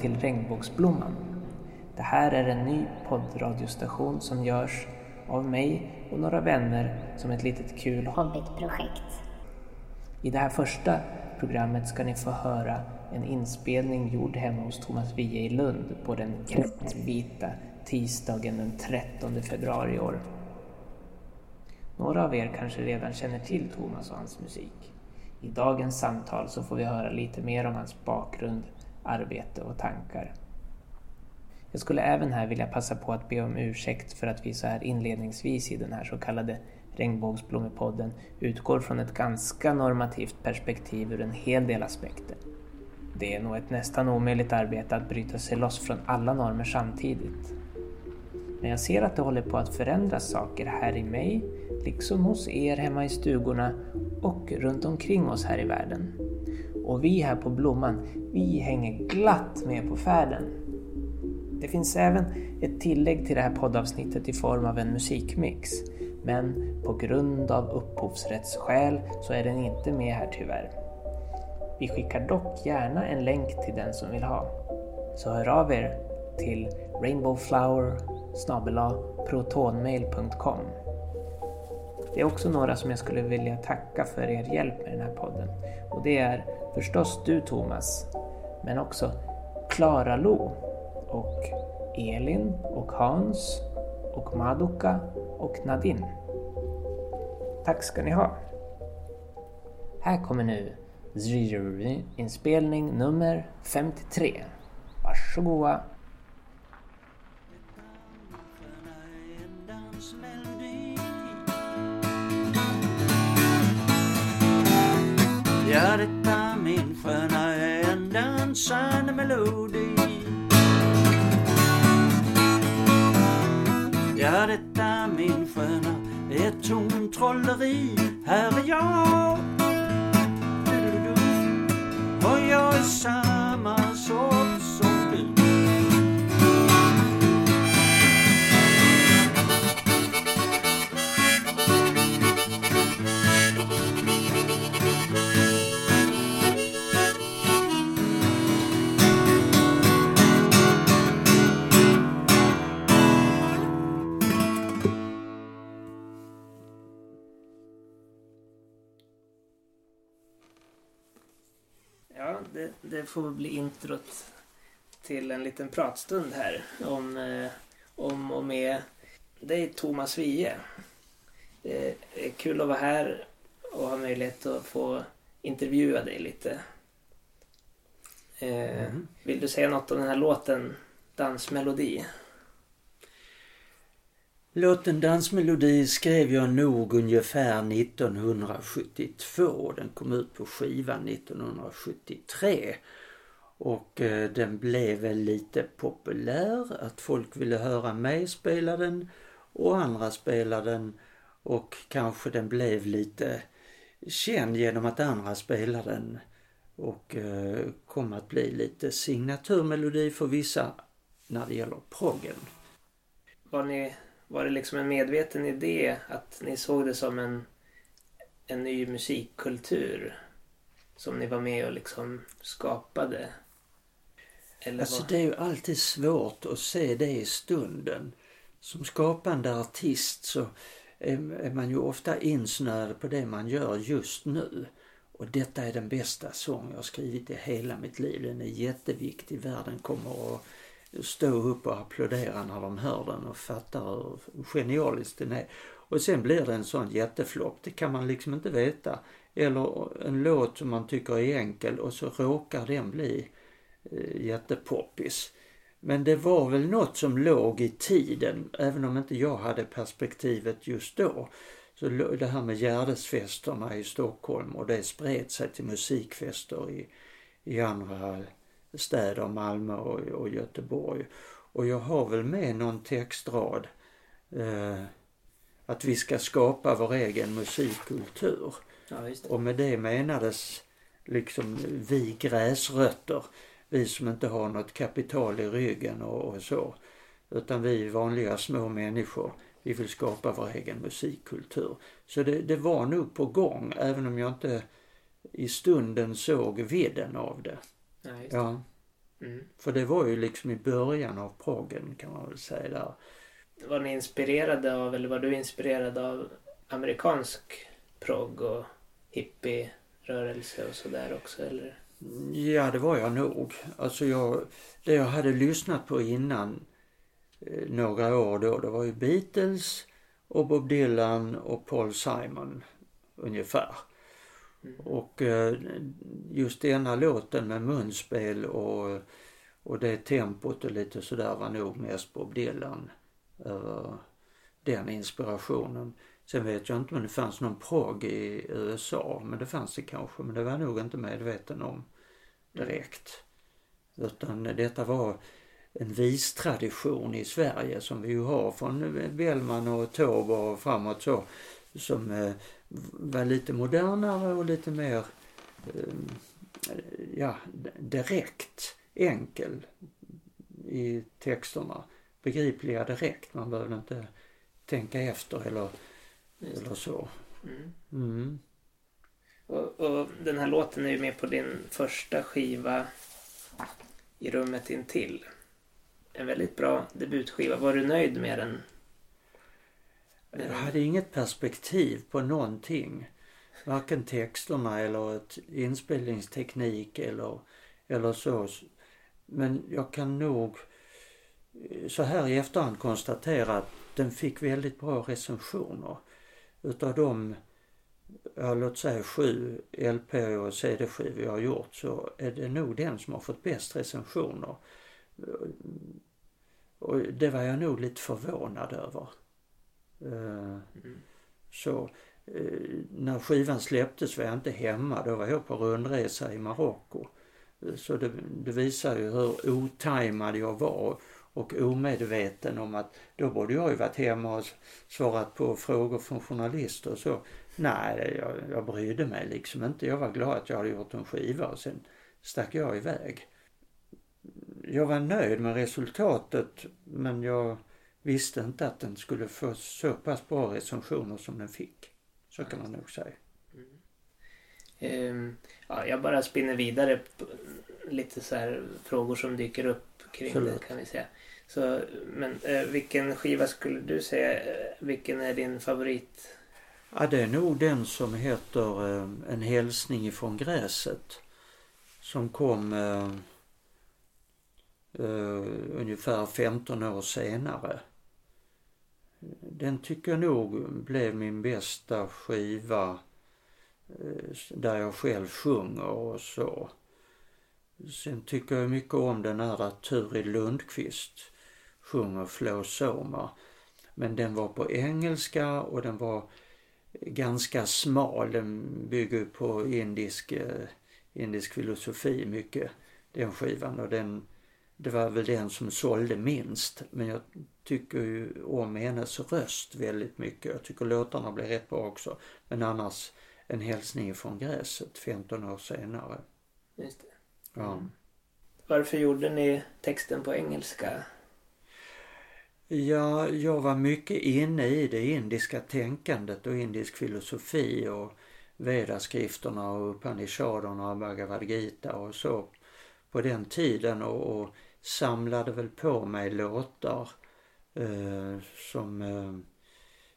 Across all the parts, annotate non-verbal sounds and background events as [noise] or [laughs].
till Regnbågsblomman. Det här är en ny poddradiostation som görs av mig och några vänner som ett litet kul Hobbitprojekt. I det här första programmet ska ni få höra en inspelning gjord hemma hos Thomas Wiehe i Lund på den kräftvita tisdagen den 13 februari i år. Några av er kanske redan känner till Thomas och hans musik. I dagens samtal så får vi höra lite mer om hans bakgrund, arbete och tankar. Jag skulle även här vilja passa på att be om ursäkt för att vi så här inledningsvis i den här så kallade Regnbågsblommepodden utgår från ett ganska normativt perspektiv ur en hel del aspekter. Det är nog ett nästan omöjligt arbete att bryta sig loss från alla normer samtidigt. Men jag ser att det håller på att förändras saker här i mig, liksom hos er hemma i stugorna och runt omkring oss här i världen. Och vi här på Blomman, vi hänger glatt med på färden. Det finns även ett tillägg till det här poddavsnittet i form av en musikmix. Men på grund av upphovsrättsskäl så är den inte med här tyvärr. Vi skickar dock gärna en länk till den som vill ha. Så hör av er till rainbowflower protonmail.com Det är också några som jag skulle vilja tacka för er hjälp med den här podden. Och det är förstås du Thomas, men också Klara Lo och Elin och Hans och Maduka och Nadine. Tack ska ni ha! Här kommer nu inspelning nummer 53. Varsågoda! Ja, detta min sköna är en dansande melodi. Ja, detta min sköna är tontrolleri Här är jag. Och jag är samma sort. Det, det får bli introt till en liten pratstund här om, eh, om och med dig Thomas Wiehe. Det är kul att vara här och ha möjlighet att få intervjua dig lite. Eh, Mm. Vill du säga något om den här låten Dansmelodi? Låten Dansmelodi skrev jag nog ungefär 1972. Den kom ut på skiva 1973. Och eh, den blev väl lite populär. Att folk ville höra mig spela den och andra spela den. Och kanske den blev lite känd genom att andra spelade den. Och eh, kom att bli lite signaturmelodi för vissa när det gäller proggen. Var, ni, var det liksom en medveten idé att ni såg det som en, en ny musikkultur som ni var med och liksom skapade? Eller Alltså vad? det är ju alltid svårt att se det i stunden. Som skapande artist så är, man ju ofta insnöad på det man gör just nu. Och detta är den bästa sång jag har skrivit i hela mitt liv. Den är jätteviktig. Världen kommer att stå upp och applådera när de hör den och fattar hur genialisk den är. Och sen blir det en sån jätteflopp. Det kan man liksom inte veta. Eller en låt som man tycker är enkel och så råkar den bli eh, jättepoppis. Men det var väl något som låg i tiden, även om inte jag hade perspektivet just då. Så det här med Gärdesfesterna i Stockholm och det spred sig till musikfester i, i andra städer, Malmö och, och Göteborg. Och jag har väl med någon textrad eh, att vi ska skapa vår egen musikkultur. Ja. Och med det menades liksom vi gräsrötter, vi som inte har något kapital i ryggen och, och så. Utan vi vanliga små människor, vi vill skapa vår egen musikkultur. Så det, det var nog på gång, även om jag inte i stunden såg vidden av det. Just det. Ja. Mm. För det var ju liksom i början av proggen kan man väl säga där. Var ni inspirerade av, eller var du inspirerad av amerikansk progg och hippierörelse och sådär också eller? Ja det var jag nog. Alltså jag, det jag hade lyssnat på innan eh, några år då, det var ju Beatles och Bob Dylan och Paul Simon ungefär. Mm. Och eh, just denna låten med munspel och, och det tempot och lite sådär var nog mest Bob Dylan över den inspirationen. Sen vet jag inte om det fanns någon progg i USA, men det fanns det kanske, men det var jag nog inte medveten om direkt. Utan detta var en vistradition i Sverige som vi ju har från Bellman och Taube och framåt så. Som eh, var lite modernare och lite mer eh, ja, direkt, enkel i texterna. Begripliga direkt. Man behövde inte tänka efter eller, eller så. Mm. Mm. Och, och, den här låten är ju med på din första skiva I rummet intill. En väldigt bra debutskiva. Var du nöjd med den? Jag hade inget perspektiv på någonting. Varken texterna eller inspelningsteknik eller, eller så. Men jag kan nog eh, så här i efterhand konstatera att den fick väldigt bra recensioner. Utav de, ja, låt säga sju LP och CD-skivor jag har gjort så är det nog den som har fått bäst recensioner. Och det var jag nog lite förvånad över. Mm. Så eh, när skivan släpptes var jag inte hemma. Då var jag på rundresa i Marocko. Eh, så det, det visar ju hur otajmad jag var och omedveten om att då borde jag ju varit hemma och svarat på frågor från journalister och så. Nej, jag, jag brydde mig liksom inte. Jag var glad att jag hade gjort en skiva och sen stack jag iväg. Jag var nöjd med resultatet men jag visste inte att den skulle få så pass bra recensioner som den fick. Så kan man nog säga. Mm. Ja, jag bara spinner vidare på lite så här frågor som dyker upp kring Förlåt. det kan vi säga. Så, men eh, vilken skiva skulle du säga, eh, vilken är din favorit? Ja, det är nog den som heter eh, En hälsning ifrån gräset. Som kom eh, eh, ungefär 15 år senare. Den tycker jag nog blev min bästa skiva eh, där jag själv sjunger och så. Sen tycker jag mycket om den här Turid Lundqvist sjunger Flow Soma. Men den var på engelska och den var ganska smal. Den bygger på indisk, eh, indisk filosofi mycket, den skivan. Och den, det var väl den som sålde minst. Men jag tycker ju om hennes röst väldigt mycket. Jag tycker låtarna blir rätt bra också. Men annars En hälsning från gräset 15 år senare. Just det. Ja. Varför gjorde ni texten på engelska? Ja, jag var mycket inne i det indiska tänkandet och indisk filosofi och Vedaskrifterna och Upanishaderna och Bhagavad Gita och så på den tiden och, och samlade väl på mig låtar eh, som eh,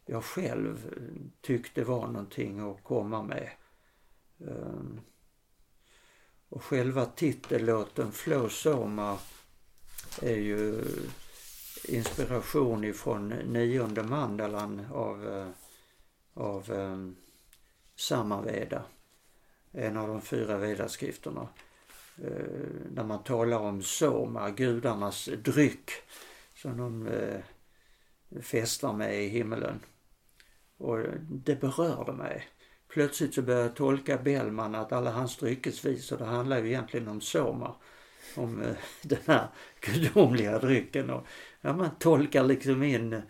jag själv tyckte var någonting att komma med. Eh, och själva titellåten Flow Soma är ju inspiration ifrån nionde mandalan av, eh, av um, Samaveda. En av de fyra vedaskrifterna. Eh, när man talar om soma, gudarnas dryck som de eh, festar med i himmelen. Och det berörde mig. Plötsligt så började jag tolka Bellman att alla hans dryckesvisor, det handlar ju egentligen om soma. Om eh, [laughs] den här gudomliga drycken. Och ja, man tolkar liksom in eh,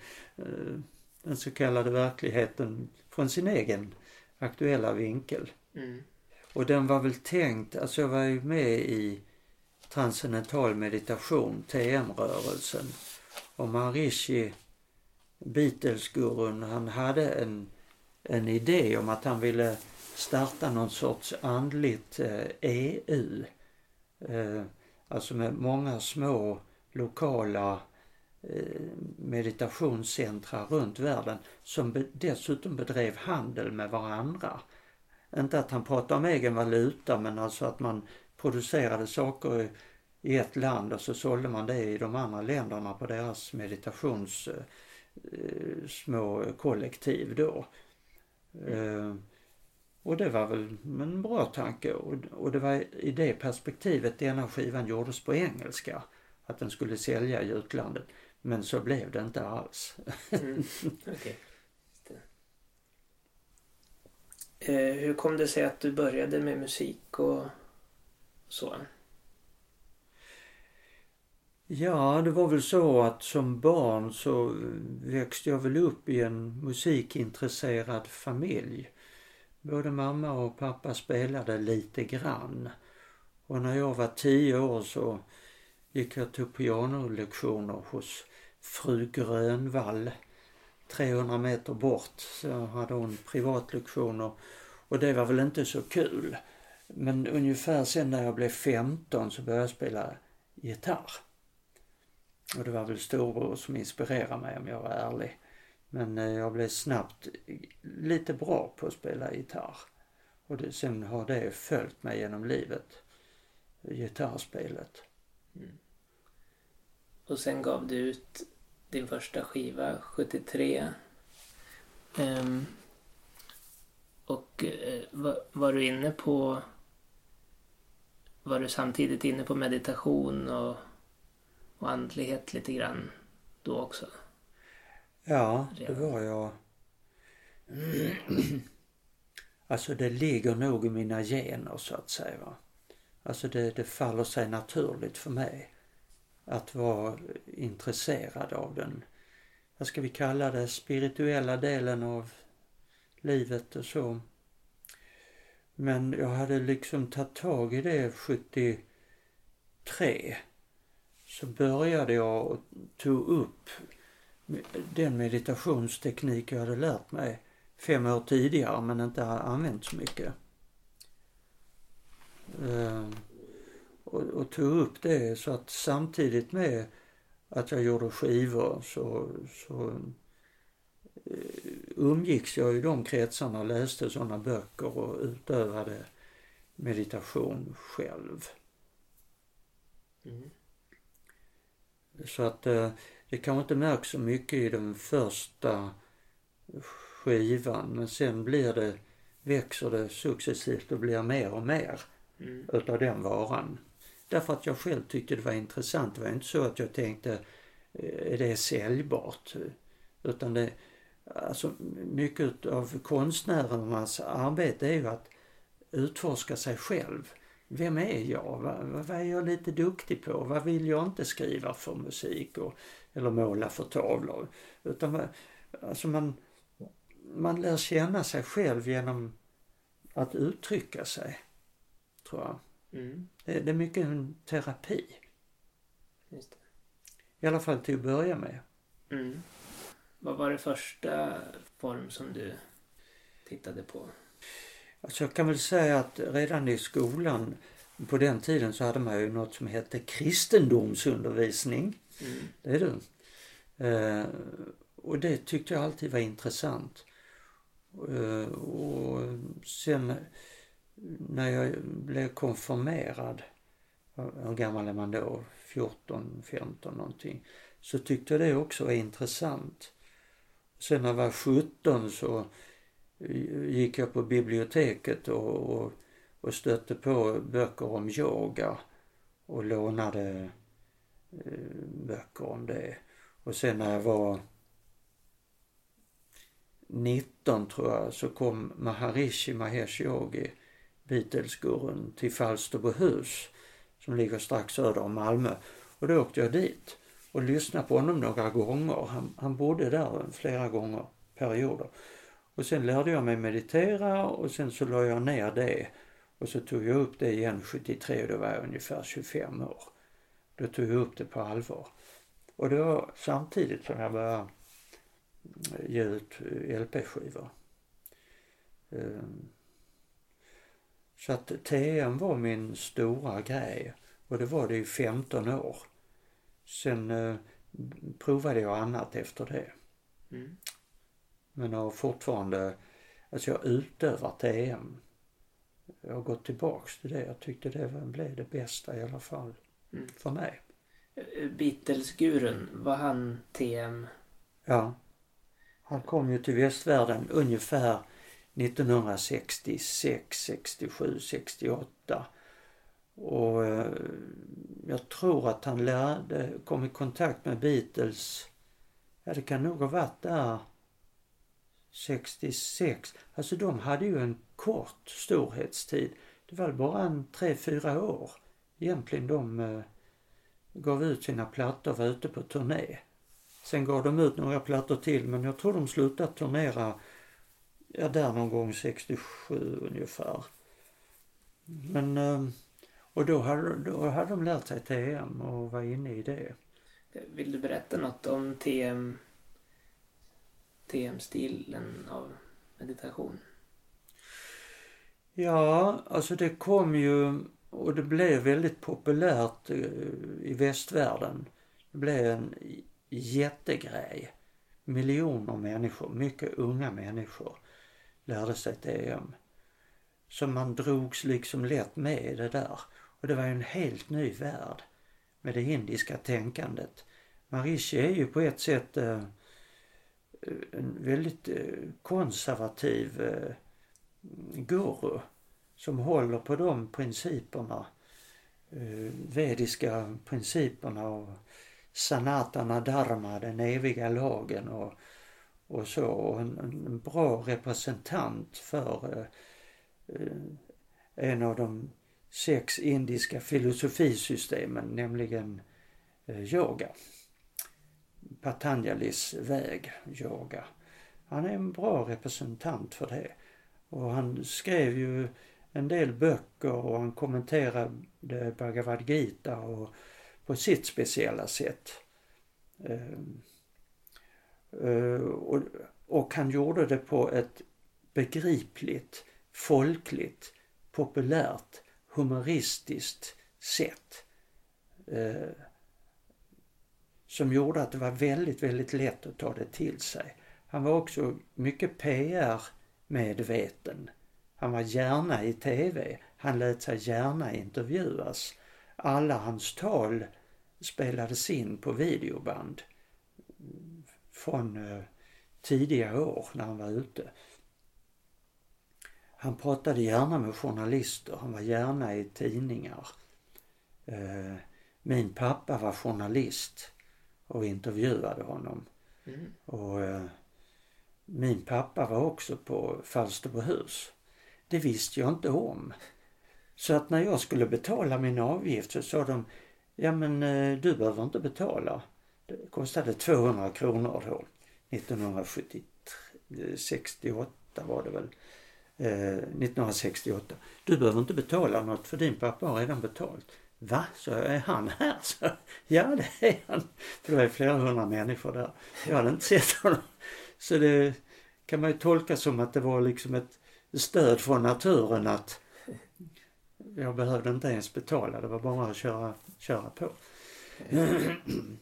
den så kallade verkligheten från sin egen aktuella vinkel. Mm. Och den var väl tänkt, alltså jag var ju med i transcendental meditation, TM-rörelsen. Och Maharishi, Beatles-gurun, han hade en, en idé om att han ville starta någon sorts andligt eh, EU. Eh, Alltså med många små lokala eh, meditationscentra runt världen som dessutom bedrev handel med varandra. Inte att han pratade om egen valuta men alltså att man producerade saker i ett land och så sålde man det i de andra länderna på deras meditations eh, små kollektiv då. Eh, och det var väl en bra tanke och, och det var i det perspektivet denna skivan gjordes på engelska. Att den skulle sälja i utlandet. Men så blev det inte alls. mm. [laughs] okay. Eh, hur kom det sig att du började med musik och så? Ja, det var väl så att som barn så eh, växte jag väl upp i en musikintresserad familj. Både mamma och pappa spelade lite grann. Och när jag var tio år så gick jag till pianolektioner hos fru Grönvall. 300 meter bort så hade hon privatlektioner och det var väl inte så kul. Men ungefär sen när jag blev 15 så började jag spela gitarr. Och det var väl storbror som inspirerade mig om jag var ärlig. Men eh, jag blev snabbt lite bra på att spela gitarr. Och det, sen har det följt mig genom livet. Gitarrspelet. Mm. Och sen gav du ut din första skiva 73. Um, ehm, och uh, var, var, du inne på... Var du samtidigt inne på meditation och, och andlighet lite grann då också? Ja, det var jag. Alltså det ligger nog i mina gener så att säga. Alltså det, det faller sig naturligt för mig att vara intresserad av den, vad ska vi kalla det, spirituella delen av livet och så. Men jag hade liksom tagit tag i det 73. Så började jag och tog upp den meditationsteknik jag hade lärt mig fem år tidigare men inte använt så mycket. Ehm. Och, och tog upp det så att samtidigt med att jag gjorde skivor så, så eh, umgicks jag i de kretsarna och läste sådana böcker och utövade meditation själv. Mm. Så att eh, det kanske inte märks så mycket i den första skivan men sen blir det, växer det successivt och blir mer och mer mm. utav den varan. Därför att jag själv tyckte det var intressant. Det var inte så att jag tänkte, eh, är det säljbart? Utan det, alltså mycket av konstnärernas arbete är ju att utforska sig själv. Vem är jag? Vad, vad är jag lite duktig på? Vad vill jag inte skriva för musik och, eller måla för tavlor? Utan alltså man, man lär känna sig själv genom att uttrycka sig, tror jag. Mm. Det, är mycket en terapi. Just det. I alla fall till att börja med. Mm. Vad var det första form som du tittade på? Alltså jag kan väl säga att redan i skolan på den tiden så hade man ju något som hette kristendomsundervisning. Mm. Det är du. Eh, och det tyckte jag alltid var intressant. Eh, och sen när jag blev konfirmerad, hur gammal är man då? 14, 15 någonting. Så tyckte jag det också var intressant. Sen när jag var 17 så gick jag på biblioteket och, och, och stötte på böcker om yoga och lånade eh, böcker om det. Och sen när jag var 19 tror jag så kom Maharishi Mahesh Yogi Beatlesgurun till Falsterbohus som ligger strax söder om Malmö. Och då åkte jag dit och lyssnade på honom några gånger. Han, han bodde där flera gånger, perioder. Och sen lärde jag mig meditera och sen så la jag ner det. Och så tog jag upp det igen 73 och då var jag ungefär 25 år. Då tog jag upp det på allvar. Och det var samtidigt som jag började eh, ge ut eh, LP-skivor. Um, ehm, så att TM var min stora grej. Och det var det i 15 år. Sen eh, provade jag annat efter det. Mm. Men har fortfarande, alltså jag har utövat EM. Jag har gått tillbaks till det. Jag tyckte det blev det bästa i alla fall. Mm. För mig. Beatles-gurun, var han TM? Ja. Han kom ju till västvärlden ungefär 1966, 67, 68. Och eh, jag tror att han lärde, kom i kontakt med Beatles, ja det kan nog ha varit där 66. Alltså de hade ju en kort storhetstid. Det var bara en tre, fyra år egentligen de eh, gav ut sina plattor och var ute på turné. Sen gav de ut några plattor till men jag tror de slutade turnera ja, där någon gång 67 ungefär. Men eh, och då hade, då hade de lärt sig TM och var inne i det. Vill du berätta något om TM, TM-stilen av meditation? Ja, alltså det kom ju och det blev väldigt populärt eh, i västvärlden. Det blev en jättegrej. Miljoner människor, mycket unga människor lärde sig TM. Så man drogs liksom lätt med i det där. Och det var ju en helt ny värld med det indiska tänkandet. Marishi är ju på ett sätt eh, en väldigt eh, konservativ eh, guru som håller på de principerna, eh, vediska principerna och sanatana dharma, den eviga lagen och, och så. Och en, en bra representant för eh, eh, en av de sex indiska filosofisystemen, nämligen eh, yoga. Patanjalis väg, yoga. Han är en bra representant för det. Och han skrev ju en del böcker och han kommenterade Bhagavad Gita och på sitt speciella sätt. Eh, Eh, och, och han gjorde det på ett begripligt, folkligt, populärt humoristiskt sätt. Eh, som gjorde att det var väldigt, väldigt lätt att ta det till sig. Han var också mycket PR-medveten. Han var gärna i TV. Han lät sig gärna intervjuas. Alla hans tal spelades in på videoband från eh, tidiga år när han var ute. Han pratade gärna med journalister, han var gärna i tidningar. Eh, min pappa var journalist och intervjuade honom. Mm. Och eh, min pappa var också på Falsterbohus. Det visste jag inte om. Så att när jag skulle betala min avgift så sa de, ja men du behöver inte betala. Det kostade 200 kronor då. 1968 var det väl eh, 1968. Du behöver inte betala något för din pappa har redan betalt. Va? Så är han här? [laughs] Så, ja det är han. För det var flera hundra människor där. Jag hade inte sett honom. Så det kan man ju tolka som att det var liksom ett stöd från naturen att jag behövde inte ens betala. Det var bara att köra, köra på. [clears throat]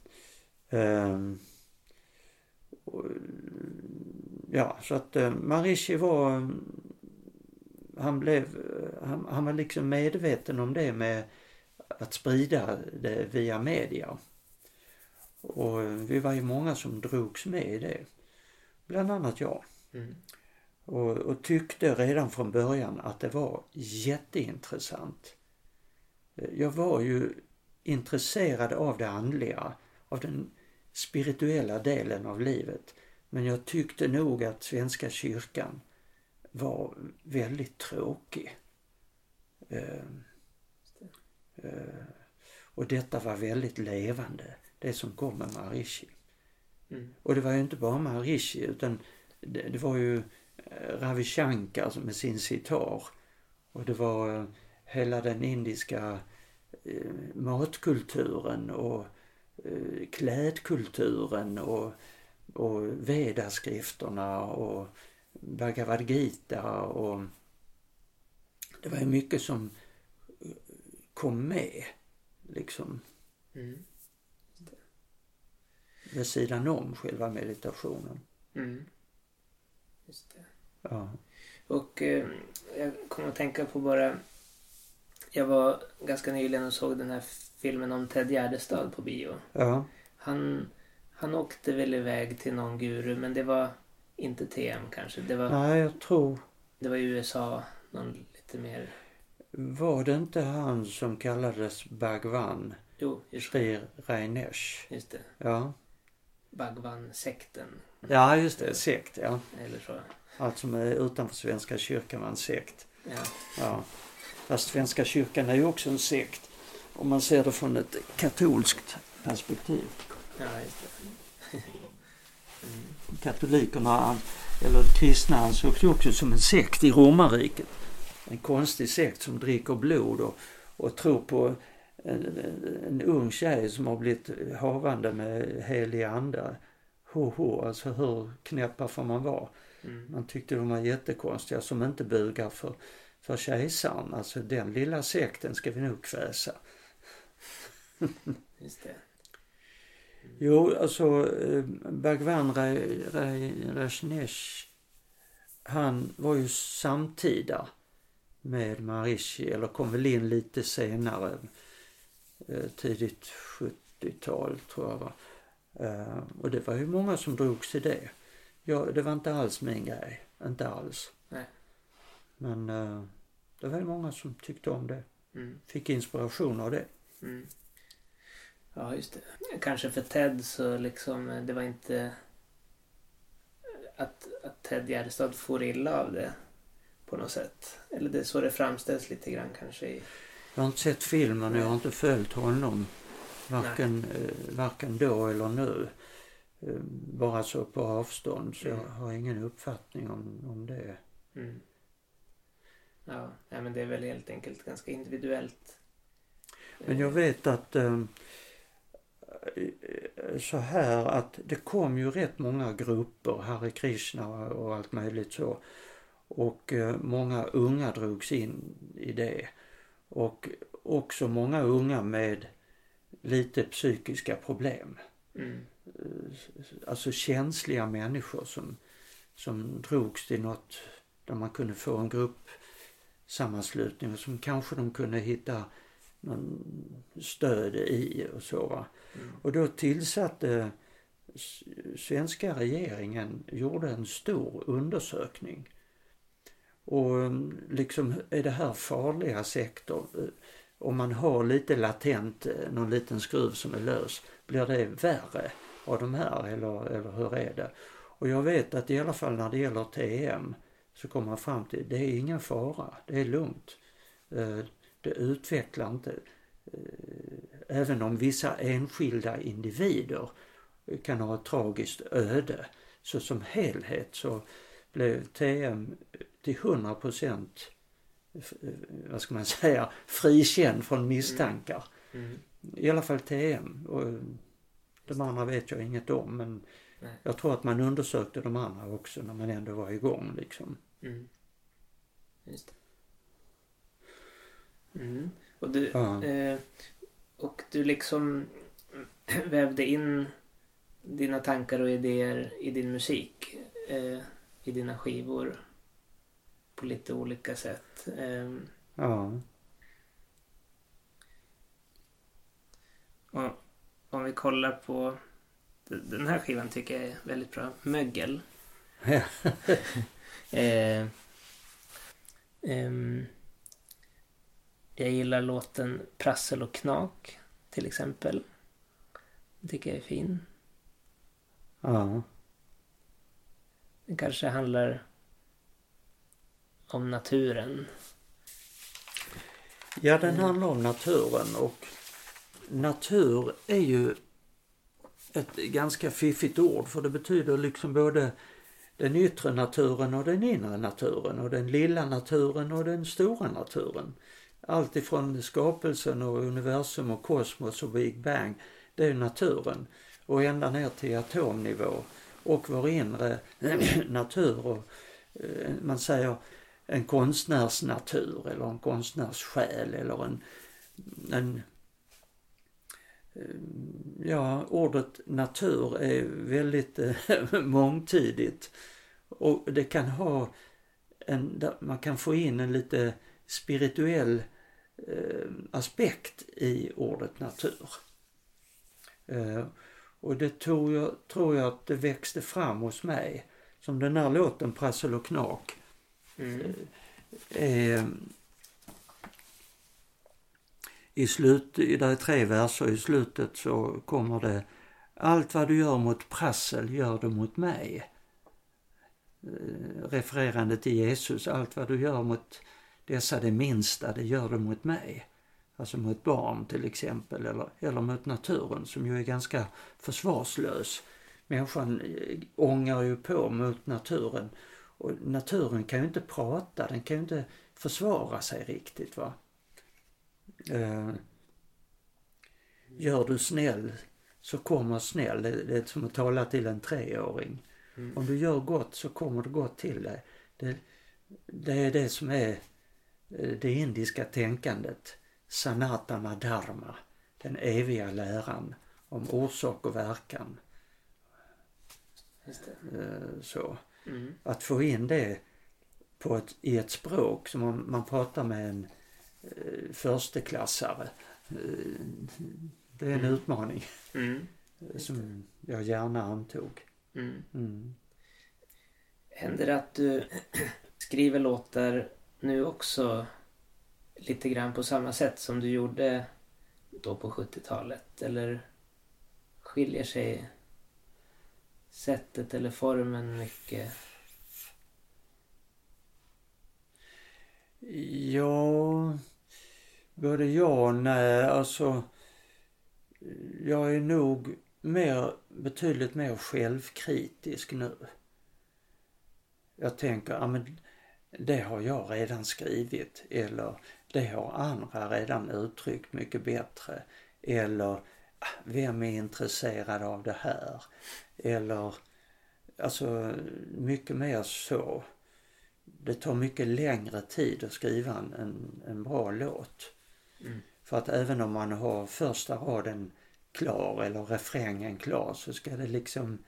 ja, så att uh, Marishi var han blev, han, han var liksom medveten om det med att sprida det via media. Och vi var ju många som drogs med i det. Bland annat jag. Mm. Och, och, tyckte redan från början att det var jätteintressant. Jag var ju intresserad av det andliga, av den spirituella delen av livet. Men jag tyckte nog att Svenska kyrkan var väldigt tråkig. Eh, eh, och detta var väldigt levande, det som kom med Maharishi. Mm. Och det var ju inte bara Maharishi utan det, det var ju eh, Ravi Shankar med sin sitar. Och det var eh, hela den indiska eh, matkulturen och klädkulturen och, och vedaskrifterna och Bhagavad Gita och det var ju mycket som kom med liksom Mm. vid sidan om själva meditationen. Mm. Just det. Ja. Och eh, jag kommer att tänka på bara... Jag var ganska nyligen och såg den här filmen om Ted Gärdestad på bio. Ja. Han, han åkte väl iväg till någon guru men det var inte TM kanske. Det var, Nej, jag tror... det var i USA. Någon lite mer... Var det inte han som kallades Bhagwan? Jo, just, Sri Rainesh? just det. Ja. Bhagwan-sekten. Ja, just det. Sekt, ja. Eller så. Allt som är utanför Svenska kyrkan var en sekt. Ja. Ja. Fast Svenska kyrkan är ju också en sekt. Om man ser det från ett katolskt perspektiv. ja. Mm. Katolikerna, eller kristna, ansågs ju också som en sekt i romarriket. En konstig sekt som dricker blod och, och tror på en, en ung tjej som har blivit havande med helig ande. Ho, ho, alltså hur knäppa får man vara? Mm. Man tyckte de var jättekonstiga som inte bugar för, för kejsaren. Alltså den lilla sekten ska vi nog kväsa. [laughs] Just det. Jo, alltså eh, Bhagwan Ra- Ra- Rajneesh, han var ju samtida med Maharishi, eller kom väl in lite senare, eh, tidigt 70-tal tror jag va. Eh, och det var ju många som drogs till det. Ja, det var inte alls min grej, inte alls. Nej. Men det var ju många som tyckte om det, Mm. fick inspiration av det. Mm. Ja, just det. Kanske för Ted så liksom, eh, det var inte att, att Ted Gärdestad får illa av det på något sätt. Eller det är så det framställs lite grann kanske i... Jag har inte sett filmen och jag har inte följt honom. Varken, eh, varken då eller nu. Eh, bara så på avstånd så jag Mm. har ingen uppfattning om, om det. Mm. Ja, nej, men det är väl helt enkelt ganska individuellt. Men jag vet att eh, så här att det kom ju rätt många grupper, Hare Krishna och allt möjligt så. Och eh, många unga drogs in i det. Och också många unga med lite psykiska problem. Mm. Alltså känsliga människor som, som drogs till något där man kunde få en gruppsammanslutning och som kanske de kunde hitta stöd i och så va. Mm. Och då tillsatte svenska regeringen, gjorde en stor undersökning. Och eh, liksom, är det här farliga sektor? Eh, Om man har lite latent, eh, någon liten skruv som är lös, blir det värre av de här eller, eller hur är det? Och jag vet att i alla fall när det gäller TM så kommer man fram till det är ingen fara, det är lugnt. Eh, Det utvecklar inte, eh, även om vissa enskilda individer kan ha ett tragiskt öde, så som helhet så blev TM till 100 procent, vad ska man [laughs] säga, frikänd från misstankar. Mm. I alla fall TM. Och de andra vet jag inget om men Nej. jag tror att man undersökte de andra också när man ändå var igång liksom. Mm. Just det. Mm. Och du, Ja. eh, och du liksom [clears throat] vävde in dina tankar och idéer i din musik. Eh, I dina skivor. På lite olika sätt. Eh, Ja. och om vi kollar på den här skivan tycker jag är väldigt bra. Mögel. Ja. [laughs] Eh, ehm, jag gillar låten Prassel och knak till exempel. Den tycker jag är fin. ja. Den kanske handlar om naturen. Ja, den handlar om naturen och natur är ju ett ganska fiffigt ord för det betyder liksom både den yttre naturen och den inre naturen och den lilla naturen och den stora naturen. Allt ifrån skapelsen och universum och kosmos och Big Bang, det är naturen. Och ända ner till atomnivå och vår inre [clears throat] natur och eh, man säger en konstnärs natur eller en konstnärs själ eller en, en eh, ja, ordet natur är väldigt eh, [laughs] mångtydigt. Och det kan ha en, man kan få in en lite spirituell aspekt i ordet natur. Eh, och det tror jag, tror jag att det växte fram hos mig. Som den här låten Prassel och knak. Mm. Eh, I slut, där är tre verser, i slutet så kommer det Allt vad du gör mot prassel gör du mot mig. Eh, refererande till Jesus, allt vad du gör mot dessa det minsta, det gör du mot mig. Alltså mot barn till exempel, eller, eller mot naturen som ju är ganska försvarslös. Människan eh, ångar ju på mot naturen. Och naturen kan ju inte prata, den kan ju inte försvara sig riktigt. va. Eh, gör du snäll så kommer snäll. Det, det är som att tala till en treåring. Mm. Om du gör gott så kommer det gott till dig. Det, det är det som är det indiska tänkandet. Sanatana dharma. Den eviga läran om orsak och verkan. Eh, så. Mm. Att få in det på ett, i ett språk som om man pratar med en eh, försteklassare. Eh, det är en mm. utmaning. Mm. Som jag gärna antog. Mm. Mm. Händer det att du [clears throat] skriver låtar nu också lite grann på samma sätt som du gjorde då på 70-talet? Eller skiljer sig sättet eller formen mycket? Ja, både ja och nej. Alltså, jag är nog mer, betydligt mer självkritisk nu. Jag tänker, ja men det har jag redan skrivit eller det har andra redan uttryckt mycket bättre. Eller ah, vem är intresserad av det här? Eller alltså mycket mer så. Det tar mycket längre tid att skriva en, en bra låt. Mm. För att även om man har första raden klar eller refrängen klar så ska det liksom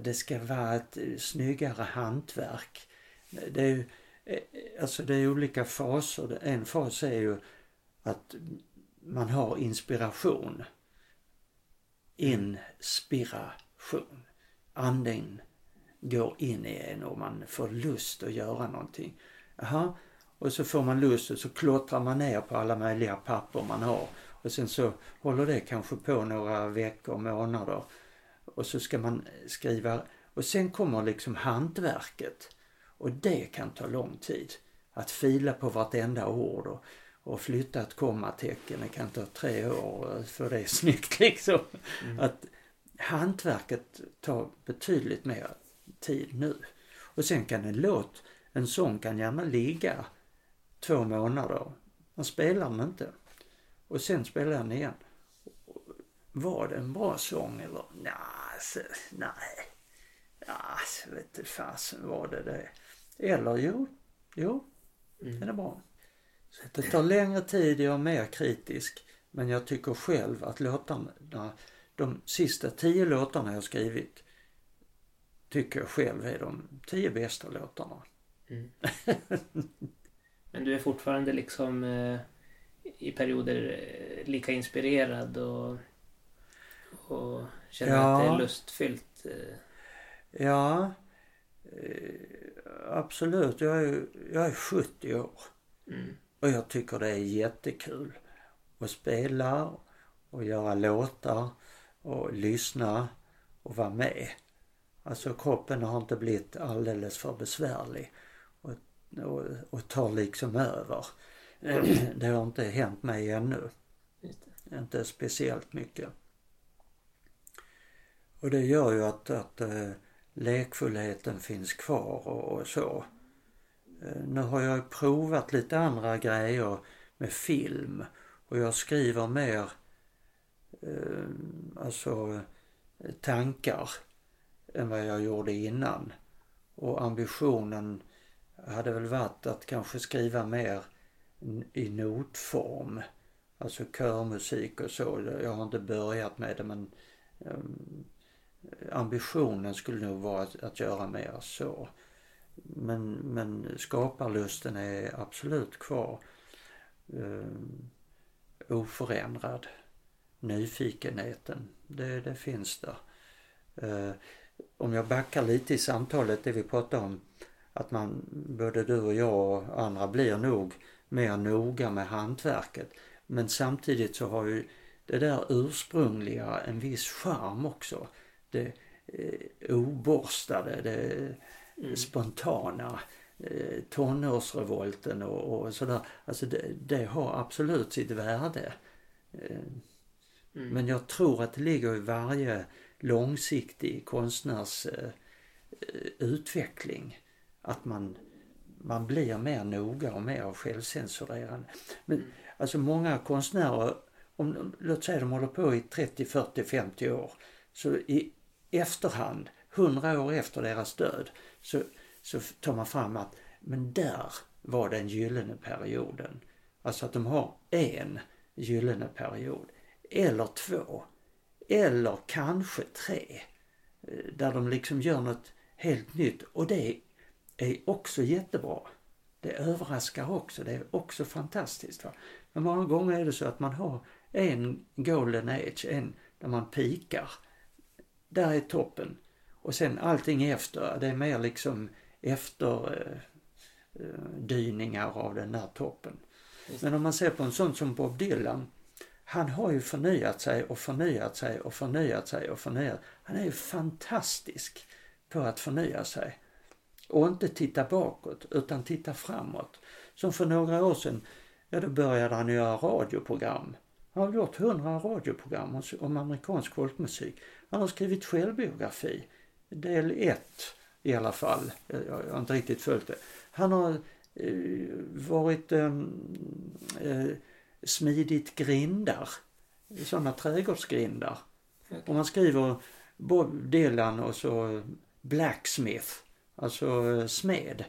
det ska vara ett snyggare hantverk. Det är ju, alltså det är olika faser. En fas är ju att man har inspiration. Inspiration. Anden går in i en och man får lust att göra någonting. Aha. Och så får man lust och så klottrar man ner på alla möjliga papper man har. Och sen så håller det kanske på några veckor, månader. Och så ska man skriva och sen kommer liksom hantverket. Och det kan ta lång tid. Att fila på vartenda ord och, och flytta ett kommatecken, det kan ta tre år för det är [laughs] snyggt liksom. Mm. Att hantverket tar betydligt mer tid nu. Och sen kan en låt, en sång kan gärna ligga två månader. Man spelar den inte. Och sen spelar den igen. Var det en bra sång eller? Nja, alltså, nej. Alltså, vet du fasen var det det. Eller jo, jo, mm. den är bra. Så det tar längre tid, jag är mer kritisk. Men jag tycker själv att låtarna, de sista tio låtarna jag skrivit tycker jag själv är de tio bästa låtarna. Mm. [laughs] Men du är fortfarande liksom eh, i perioder eh, lika inspirerad och, och känner ja. att det är lustfyllt? Eh. Ja, absolut. Jag är, jag är 70 år. Mm. Och jag tycker det är jättekul att spela och göra låtar och lyssna och vara med. Alltså kroppen har inte blivit alldeles för besvärlig och, och, och tar liksom över. [clears throat] Det har inte hänt mig ännu. Inte speciellt mycket. Och det gör ju att, att äh, lekfullheten finns kvar och, och så. Eh, nu har jag provat lite andra grejer med film och jag skriver mer eh, alltså tankar än vad jag gjorde innan. Och ambitionen hade väl varit att kanske skriva mer i notform. Alltså körmusik och så. Jag har inte börjat med det men ehm, ambitionen skulle nog vara att, att göra mer så. Men, men skaparlusten är absolut kvar. Eh, oförändrad. Nyfikenheten, det, det finns där. Eh, om jag backar lite i samtalet, det vi pratade om, att man, både du och jag och andra blir nog mer noga med hantverket. Men samtidigt så har ju det där ursprungliga en viss charm också. Det eh, oborstade, det mm. spontana, eh, tonårsrevolten och, och sådär. Alltså det, det, har absolut sitt värde. Eh, mm. Men jag tror att det ligger i varje långsiktig konstnärs eh, utveckling att man, man blir mer noga och mer självcensurerande. Men mm. alltså många konstnärer, om, låt säga de håller på i 30, 40, 50 år, så i efterhand, 100 år efter deras död, så, så tar man fram att men där var den gyllene perioden. Alltså att de har en gyllene period. Eller två. Eller kanske tre. Eh, där de liksom gör något helt nytt och det är också jättebra. Det överraskar också, det är också fantastiskt. Va? Men många gånger är det så att man har en golden age, en där man pikar. Där är toppen. Och sen allting efter, det är mer liksom efter eh, eh dyningar av den där toppen. Men om man ser på en sån som Bob Dylan han har ju förnyat sig och förnyat sig och förnyat sig och förnyat. Han är ju fantastisk på att förnya sig. Och inte titta bakåt utan titta framåt. Som för några år sedan, ja då började han göra radioprogram. Han har gjort hundra radioprogram om amerikansk folkmusik. Han har skrivit självbiografi. Del 1 i alla fall. Jag har inte riktigt följt det. Han har eh, varit eh, eh, smidigt grindar. Sådana trädgårdsgrindar. Okay. Och man skriver Bob Dylan och så Blacksmith, alltså smed.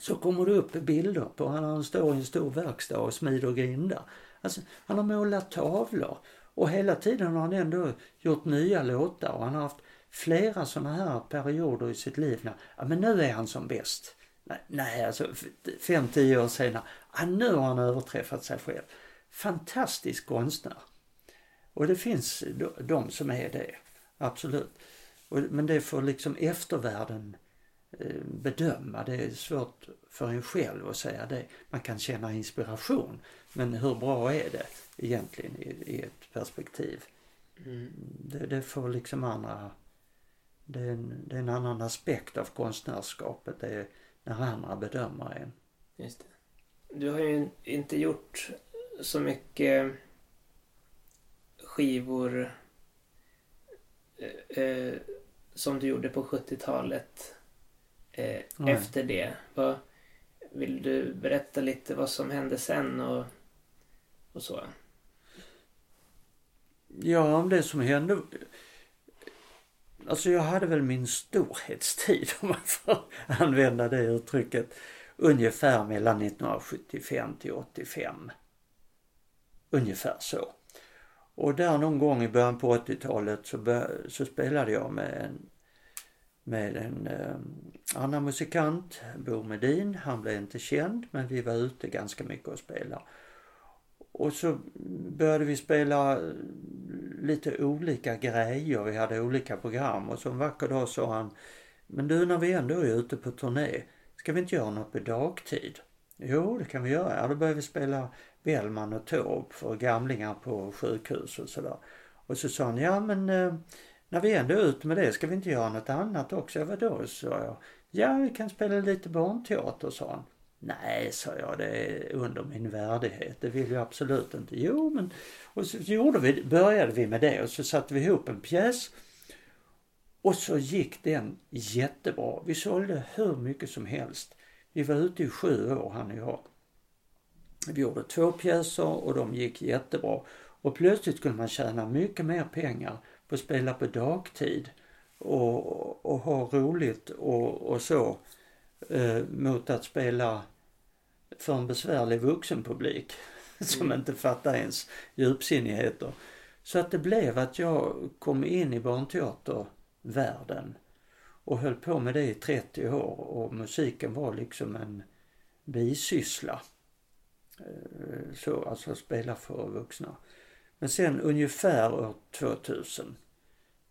Så kommer det upp bilder på han står i en stor verkstad och smider grindar. Alltså, han har målat tavlor och hela tiden har han ändå gjort nya låtar och han har haft flera sådana här perioder i sitt liv när, ja men nu är han som bäst. Nej, alltså fem, tio år senare, ja, nu har han överträffat sig själv. Fantastisk konstnär. Och det finns de som är det, absolut. Men det får liksom eftervärlden eh, bedöma. Det är svårt för en själv att säga det. Man kan känna inspiration. Men hur bra är det egentligen i, i ett perspektiv? Mm. Det, det, får liksom andra... Det är, en, det är en annan aspekt av konstnärskapet. Det är när andra bedömer en. Just det. Du har ju inte gjort så mycket skivor eh, eh som du gjorde på 70-talet eh, efter det. Vad, vill du berätta lite vad som hände sen och, och så? Ja, om det som hände Alltså jag hade väl min storhetstid [laughs] om man får använda det uttrycket. Ungefär mellan 1975 till 85. Ungefär så. Och där någon gång i början på 80-talet så, så spelade jag med en, med en eh, annan musikant, Bo Medin. Han blev inte känd men vi var ute ganska mycket och spelade. Och så började vi spela lite olika grejer. Vi hade olika program och så en vacker dag sa han Men du när vi ändå är ute på turné, ska vi inte göra något på dagtid? Jo, det kan vi göra. Ja, då började vi spela Bellman och Taube för gamlingar på sjukhus och sådär. Och så sa han, ja men eh, när vi ändå är ute med det, ska vi inte göra något annat också? Ja, vadå? sa jag. Ja, vi kan spela lite barnteater, sa han. Nej, sa jag, det är under min värdighet. Det vill jag absolut inte. Jo, men... Och så gjorde vi, började vi med det och så satte vi ihop en pjäs. Och så gick den jättebra. Vi sålde hur mycket som helst. Vi var ute i sju år, han och jag. Vi gjorde två pjäser och de gick jättebra. Och plötsligt kunde man tjäna mycket mer pengar på att spela på dagtid och, och ha roligt och, och så eh, mot att spela för en besvärlig vuxenpublik. [laughs] som Mm. inte fattar ens djupsinnigheter. Så att det blev att jag kom in i barnteatervärlden och höll på med det i 30 år och musiken var liksom en bisyssla. Eh, Så, alltså spela för vuxna. Men sen ungefär år 2000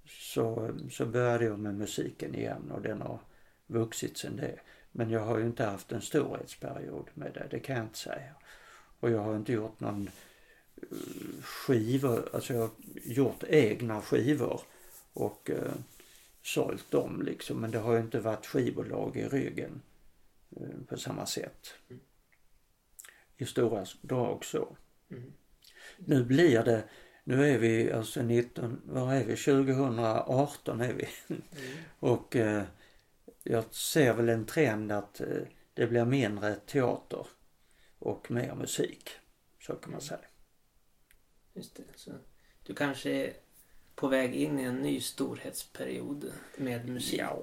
så, så började jag med musiken igen och den har vuxit sen det. Men jag har ju inte haft en storhetsperiod med det, det kan jag inte säga. Och jag har inte gjort någon eh, skivor, alltså jag har gjort egna skivor och eh, sålt dem liksom. Men det har ju inte varit skivbolag i ryggen eh, på samma sätt. I stora drag så. Mm. Nu blir det, nu är vi alltså 19, vad är vi, 2018 är vi. Mm. [laughs] Och eh, jag ser väl en trend att eh, det blir mindre teater och mer musik. Så kan man säga. Just det. Så du kanske är på väg in i en ny storhetsperiod med musik? Ja.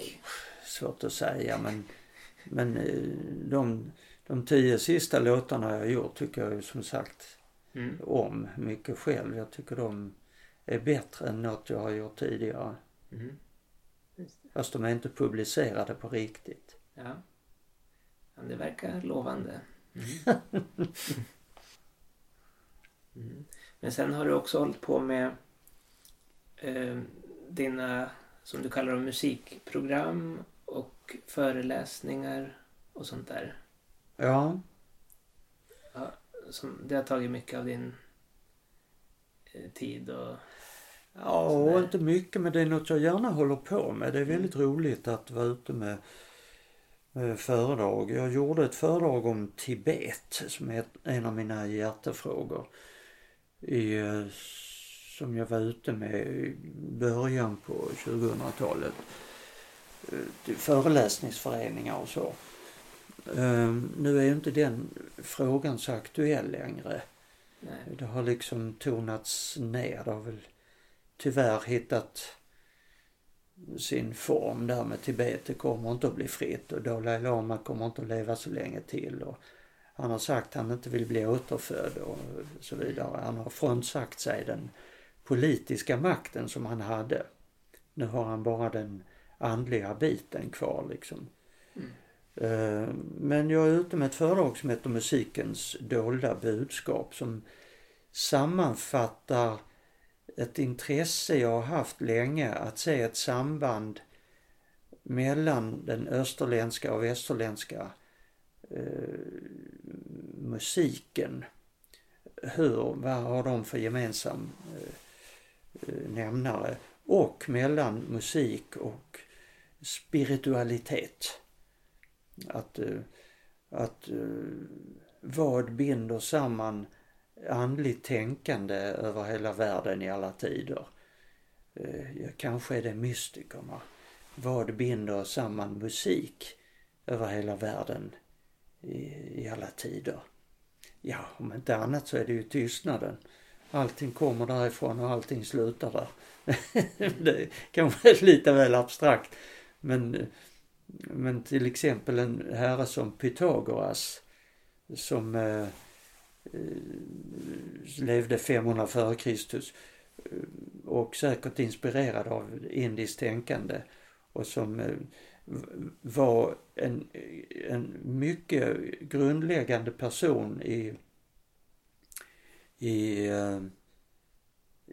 Svårt att säga men, men eh, de, de tio sista låtarna jag gjort tycker jag ju som sagt Mm. om mycket själv. Jag tycker de är bättre än något jag har gjort tidigare. Mm. Fast de är inte publicerade på riktigt. Ja. ja. Det verkar lovande. Mm. [laughs] Mm. Men sen har du också hållit på med eh, dina, som du kallar dem, musikprogram och föreläsningar och sånt där. Ja, Som, det har tagit mycket av din eh, tid och... Ja, Sådär. inte mycket men det är något jag gärna håller på med. Det är väldigt roligt att vara ute med, med föredrag. Jag gjorde ett föredrag om Tibet som är en av mina hjärtefrågor. I, som jag var ute med i början på 2000-talet. Eh, Föreläsningsföreningar och så. Eh, Nu är ju inte den frågan så aktuell längre. Nej. Det har liksom tonats ner. Det har väl tyvärr hittat sin form där med Tibet. Det kommer inte att bli fritt och Dalai Lama kommer inte att leva så länge till. Och han har sagt att han inte vill bli återfödd och så vidare. Han har frånsagt sig den politiska makten som han hade. Nu har han bara den andliga biten kvar liksom. Eh, Men jag är ute med ett föredrag som heter Musikens dolda budskap som sammanfattar ett intresse jag har haft länge att se ett samband mellan den österländska och västerländska eh, musiken. Hur, vad har de för gemensam eh, eh nämnare? Och mellan musik och spiritualitet. Att, eh, att eh, vad binder samman andligt tänkande över hela världen i alla tider. Eh, kanske är det mystikerna. Vad binder samman musik över hela världen i, i alla tider? Ja, om inte annat så är det ju tystnaden. Allting kommer därifrån och allting slutar där. [laughs] det kanske är lite väl abstrakt. Men, men till exempel en herre som Pythagoras som eh, Eh, levde 500 före Kristus eh, och säkert inspirerad av indiskt tänkande och som eh, var en, en mycket grundläggande person i, i,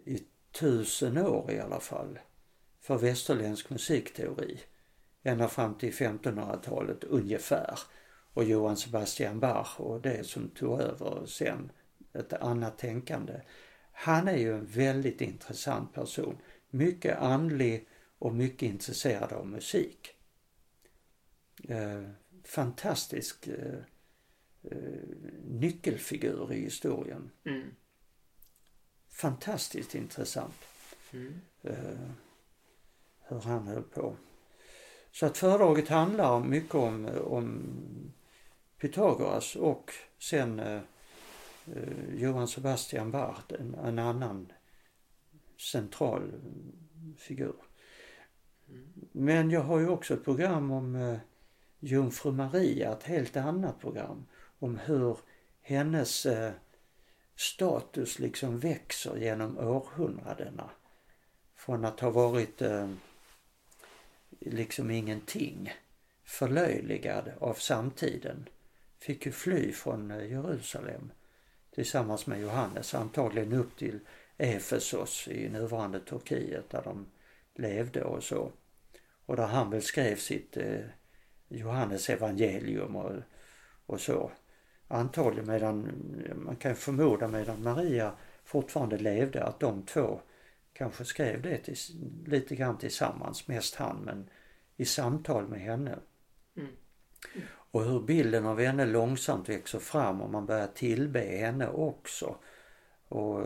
i tusen år i alla fall för västerländsk musikteori ända fram till 1500-talet ungefär och Johann Sebastian Bach och det som tog över sen ett annat tänkande. Han är ju en väldigt intressant person. Mycket andlig och mycket intresserad av musik. Eh, fantastisk eh, eh, nyckelfigur i historien. Mm. Fantastiskt intressant Mm. eh, hur han höll på. Så att föredraget handlar mycket om, om Pythagoras och sen eh, eh Johann Sebastian Bach, en, en annan central figur. Men jag har ju också ett program om eh, Jungfru Maria, ett helt annat program om hur hennes eh, status liksom växer genom århundradena. Från att ha varit eh, liksom ingenting, förlöjligad av samtiden, fick ju fly från eh, Jerusalem tillsammans med Johannes, antagligen upp till Efesos i nuvarande Turkiet där de levde och så. Och där han väl skrev sitt eh, Johannes evangelium och, och så. Antagligen medan, man kan förmoda medan Maria fortfarande levde att de två kanske skrev det till, lite grann tillsammans, mest han men i samtal med henne. Mm. Mm. Och hur bilden av henne långsamt växer fram och man börjar tillbe henne också. Och,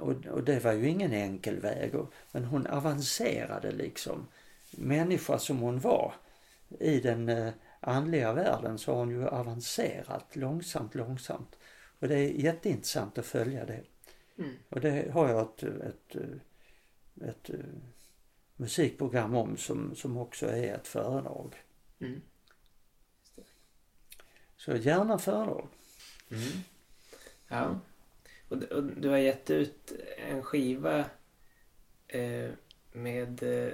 och, och det var ju ingen enkel väg. Men hon avancerade liksom. Människa som hon var i den eh, andliga världen så har hon ju avancerat långsamt, långsamt. Och det är jätteintressant att följa det. Mm. Och det har jag ett, ett, ett, ett eh, musikprogram om som, som också är ett föredrag. Mm. Så gärna föredrag. Mm. Ja. Och, och, du har gett ut en skiva eh, med, eh,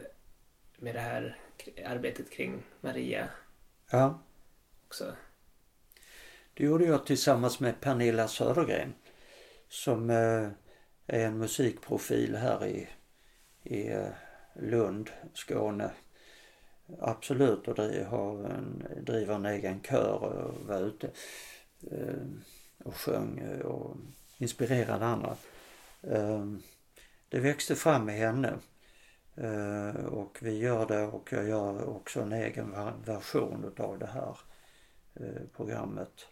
med det här arbetet kring Maria. Ja. Också. Det gjorde jag tillsammans med Pernilla Södergren som eh, är en musikprofil här i, i eh, Lund, Skåne. Absolut och har en, driver en egen kör och var ute eh, och sjöng eh, och inspirerade andra. Ehm, det växte fram med henne eh, och vi gör det och jag gör också en egen version utav det här programmet.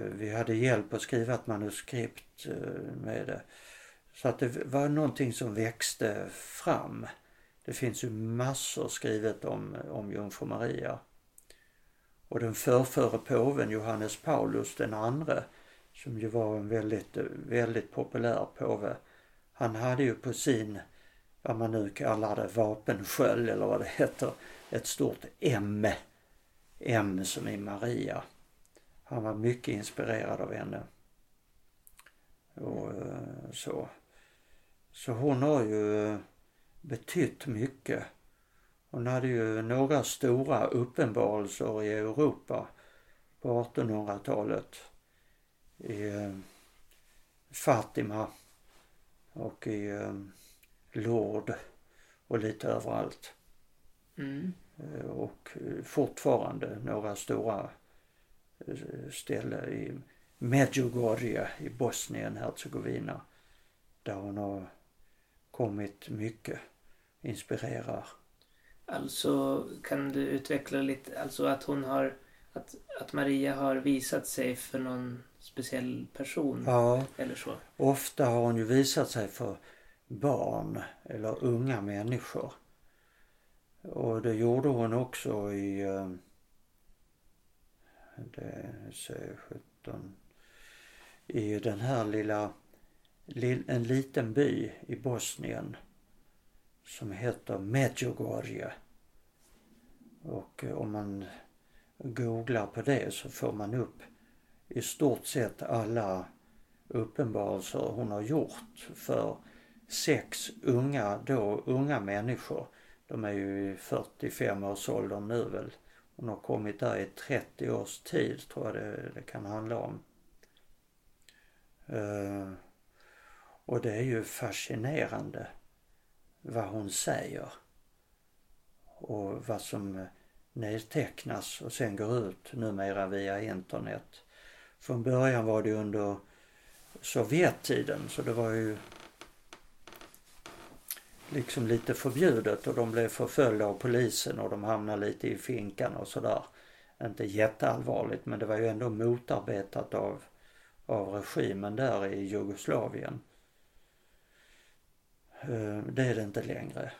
Vi hade hjälp att skriva ett manuskript med det. Så att det var någonting som växte fram. Det finns ju massor skrivet om, om Jungfru Maria. Och den förrförre påven Johannes Paulus den andre som ju var en väldigt, väldigt populär påve. Han hade ju på sin, vad man nu kallar det, vapensköld eller vad det heter, ett stort M. M som i Maria. Han var mycket inspirerad av henne. Och eh, så. Så hon har ju eh, betytt mycket. Hon hade ju några stora uppenbarelser i Europa på 1800-talet. I eh, Fatima och i eh, Lourdes och lite överallt. Mm. Och fortfarande några stora ställe i Medjugorje i Bosnien-Hercegovina. Där hon har kommit mycket, inspirerar. Alltså kan du utveckla lite, alltså att hon har, att, att Maria har visat sig för någon speciell person? Ja, eller så? ofta har hon ju visat sig för barn eller unga människor. Och det gjorde hon också i eh, det säger 17. I den här lilla, en liten by i Bosnien som heter Medjugorje. Och eh, om man googlar på det så får man upp i stort sett alla uppenbarelser hon har gjort för sex unga, då unga människor. De är ju i 45-årsåldern nu väl. Hon har kommit där i 30 års tid tror jag det, det kan handla om. Uh, och det är ju fascinerande vad hon säger och vad som nedtecknas och sen går ut numera via internet. Från början var det under Sovjettiden så det var ju liksom lite förbjudet och de blev förföljda av polisen och de hamnade lite i finkan och sådär. Inte jätteallvarligt men det var ju ändå motarbetat av, av regimen där i Jugoslavien. Eh, det är det inte längre.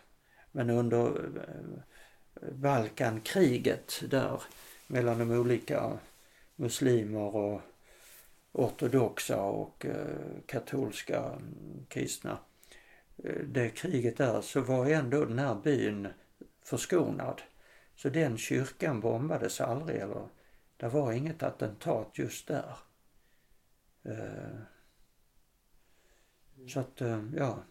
Men under eh, Balkankriget där mellan de olika muslimer och ortodoxa och eh, katolska kristna det kriget där så var ändå den här byn förskonad. Så den kyrkan bombades aldrig eller det var inget attentat just där. Så att, ja.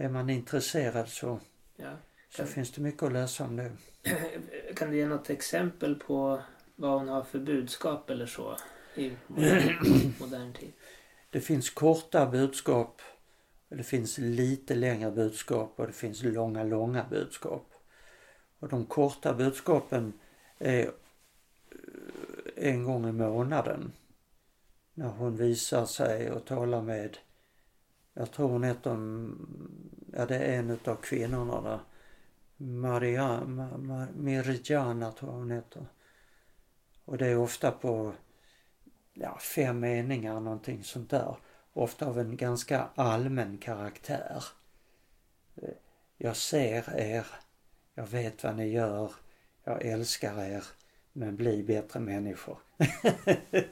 Är man intresserad så, Ja. så finns det mycket att läsa om det. [clears throat] Kan du ge något exempel på vad hon har för budskap eller så i modern, [clears throat] modern tid? Det finns korta budskap, det finns lite längre budskap och det finns långa, långa budskap. Och de korta budskapen är eh, en gång i månaden. När hon visar sig och talar med, jag tror hon heter, ja det är en utav kvinnorna där. Maria, Ma, Ma, Mirjana tror jag hon heter. Och det är ofta på ja, fem meningar någonting sånt där. Ofta av en ganska allmän karaktär. Jag ser er. Jag vet vad ni gör. Jag älskar er. Men bli bättre människor.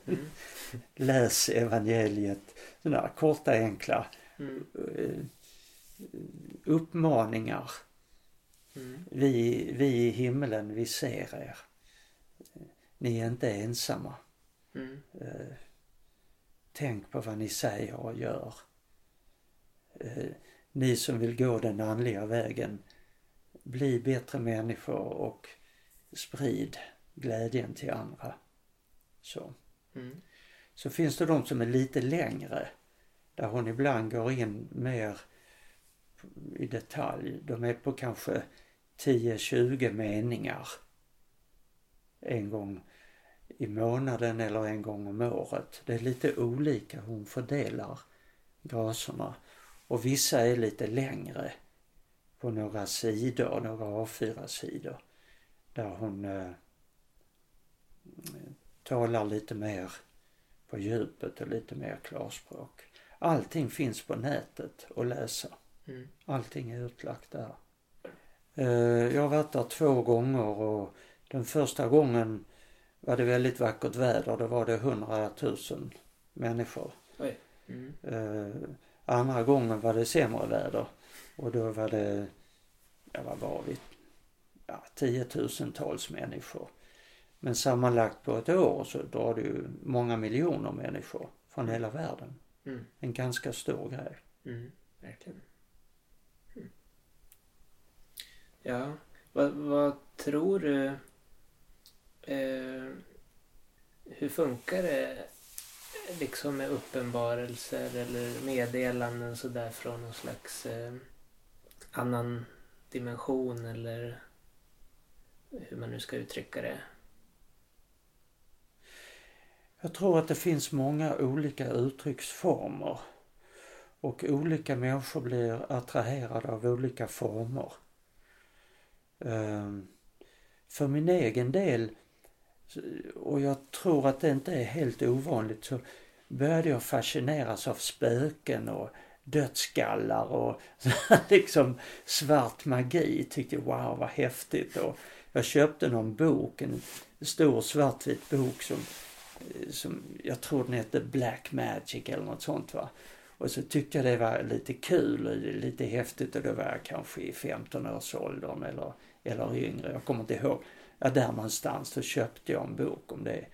Mm. [laughs] Läs evangeliet. Sådana korta enkla Mm. Uppmaningar. Mm. Vi, vi i himmelen, vi ser er. Ni är inte ensamma. Mm. Eh, tänk på vad ni säger och gör. Eh, ni som vill gå den andliga vägen, bli bättre människor och sprid glädjen till andra. Så. Mm. Så finns det de som är lite längre, där hon ibland går in mer i detalj. De är på kanske 10-20 meningar en gång i månaden eller en gång om året. Det är lite olika hur hon fördelar graserna. Och vissa är lite längre på några sidor, några A4-sidor. Där hon eh, talar lite mer på djupet och lite mer klarspråk. Allting finns på nätet att läsa. Mm. Allting är utlagt där. Eh, Jag har varit där två gånger och den första gången var det väldigt vackert väder. Då var det hundratusen människor. Oj. Mm. Eh, Andra gången var det sämre väder och då var det, ja vad var vi, ja, tiotusentals människor. Men sammanlagt på ett år så drar det ju många miljoner människor från hela världen. Mm. En ganska stor grej. Mm. Verkligen. Mm. Ja, vad, vad tror du eh, hur funkar det liksom med uppenbarelser eller meddelanden sådär från någon slags eh, annan dimension eller hur man nu ska uttrycka det. Jag tror att det finns många olika uttrycksformer och olika människor blir attraherade av olika former. Ehm, för min egen del, och jag tror att det inte är helt ovanligt, så började jag fascineras av spöken och dödsskallar och [laughs] liksom svart magi. Tyckte wow vad häftigt. Och jag köpte någon bok, en stor svartvit bok som eh, som jag tror den hette Black Magic eller något sånt va. Och så tyckte jag det var lite kul och lite häftigt och då var jag kanske i 15-årsåldern eller, eller yngre. Jag kommer inte ihåg. Ja, där någonstans så köpte jag en bok om det.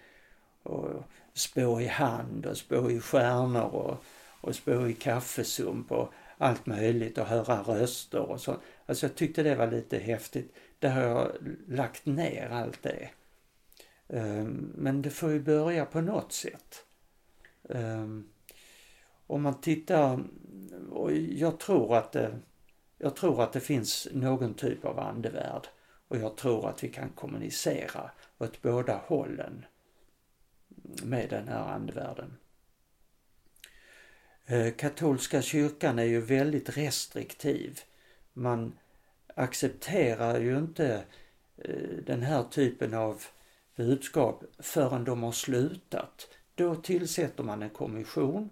Och spå i hand och spå i stjärnor och, och spå i kaffesump och allt möjligt och höra röster och sånt. Alltså jag tyckte det var lite häftigt. Där har jag lagt ner allt det. Ehm, men det får ju börja på något sätt. Ehm, om man tittar, och jag tror att det, jag tror att det finns någon typ av andevärld och jag tror att vi kan kommunicera åt båda hållen med den här andevärlden. Eh, katolska kyrkan är ju väldigt restriktiv. Man accepterar ju inte eh, den här typen av budskap förrän de har slutat. Då tillsätter man en kommission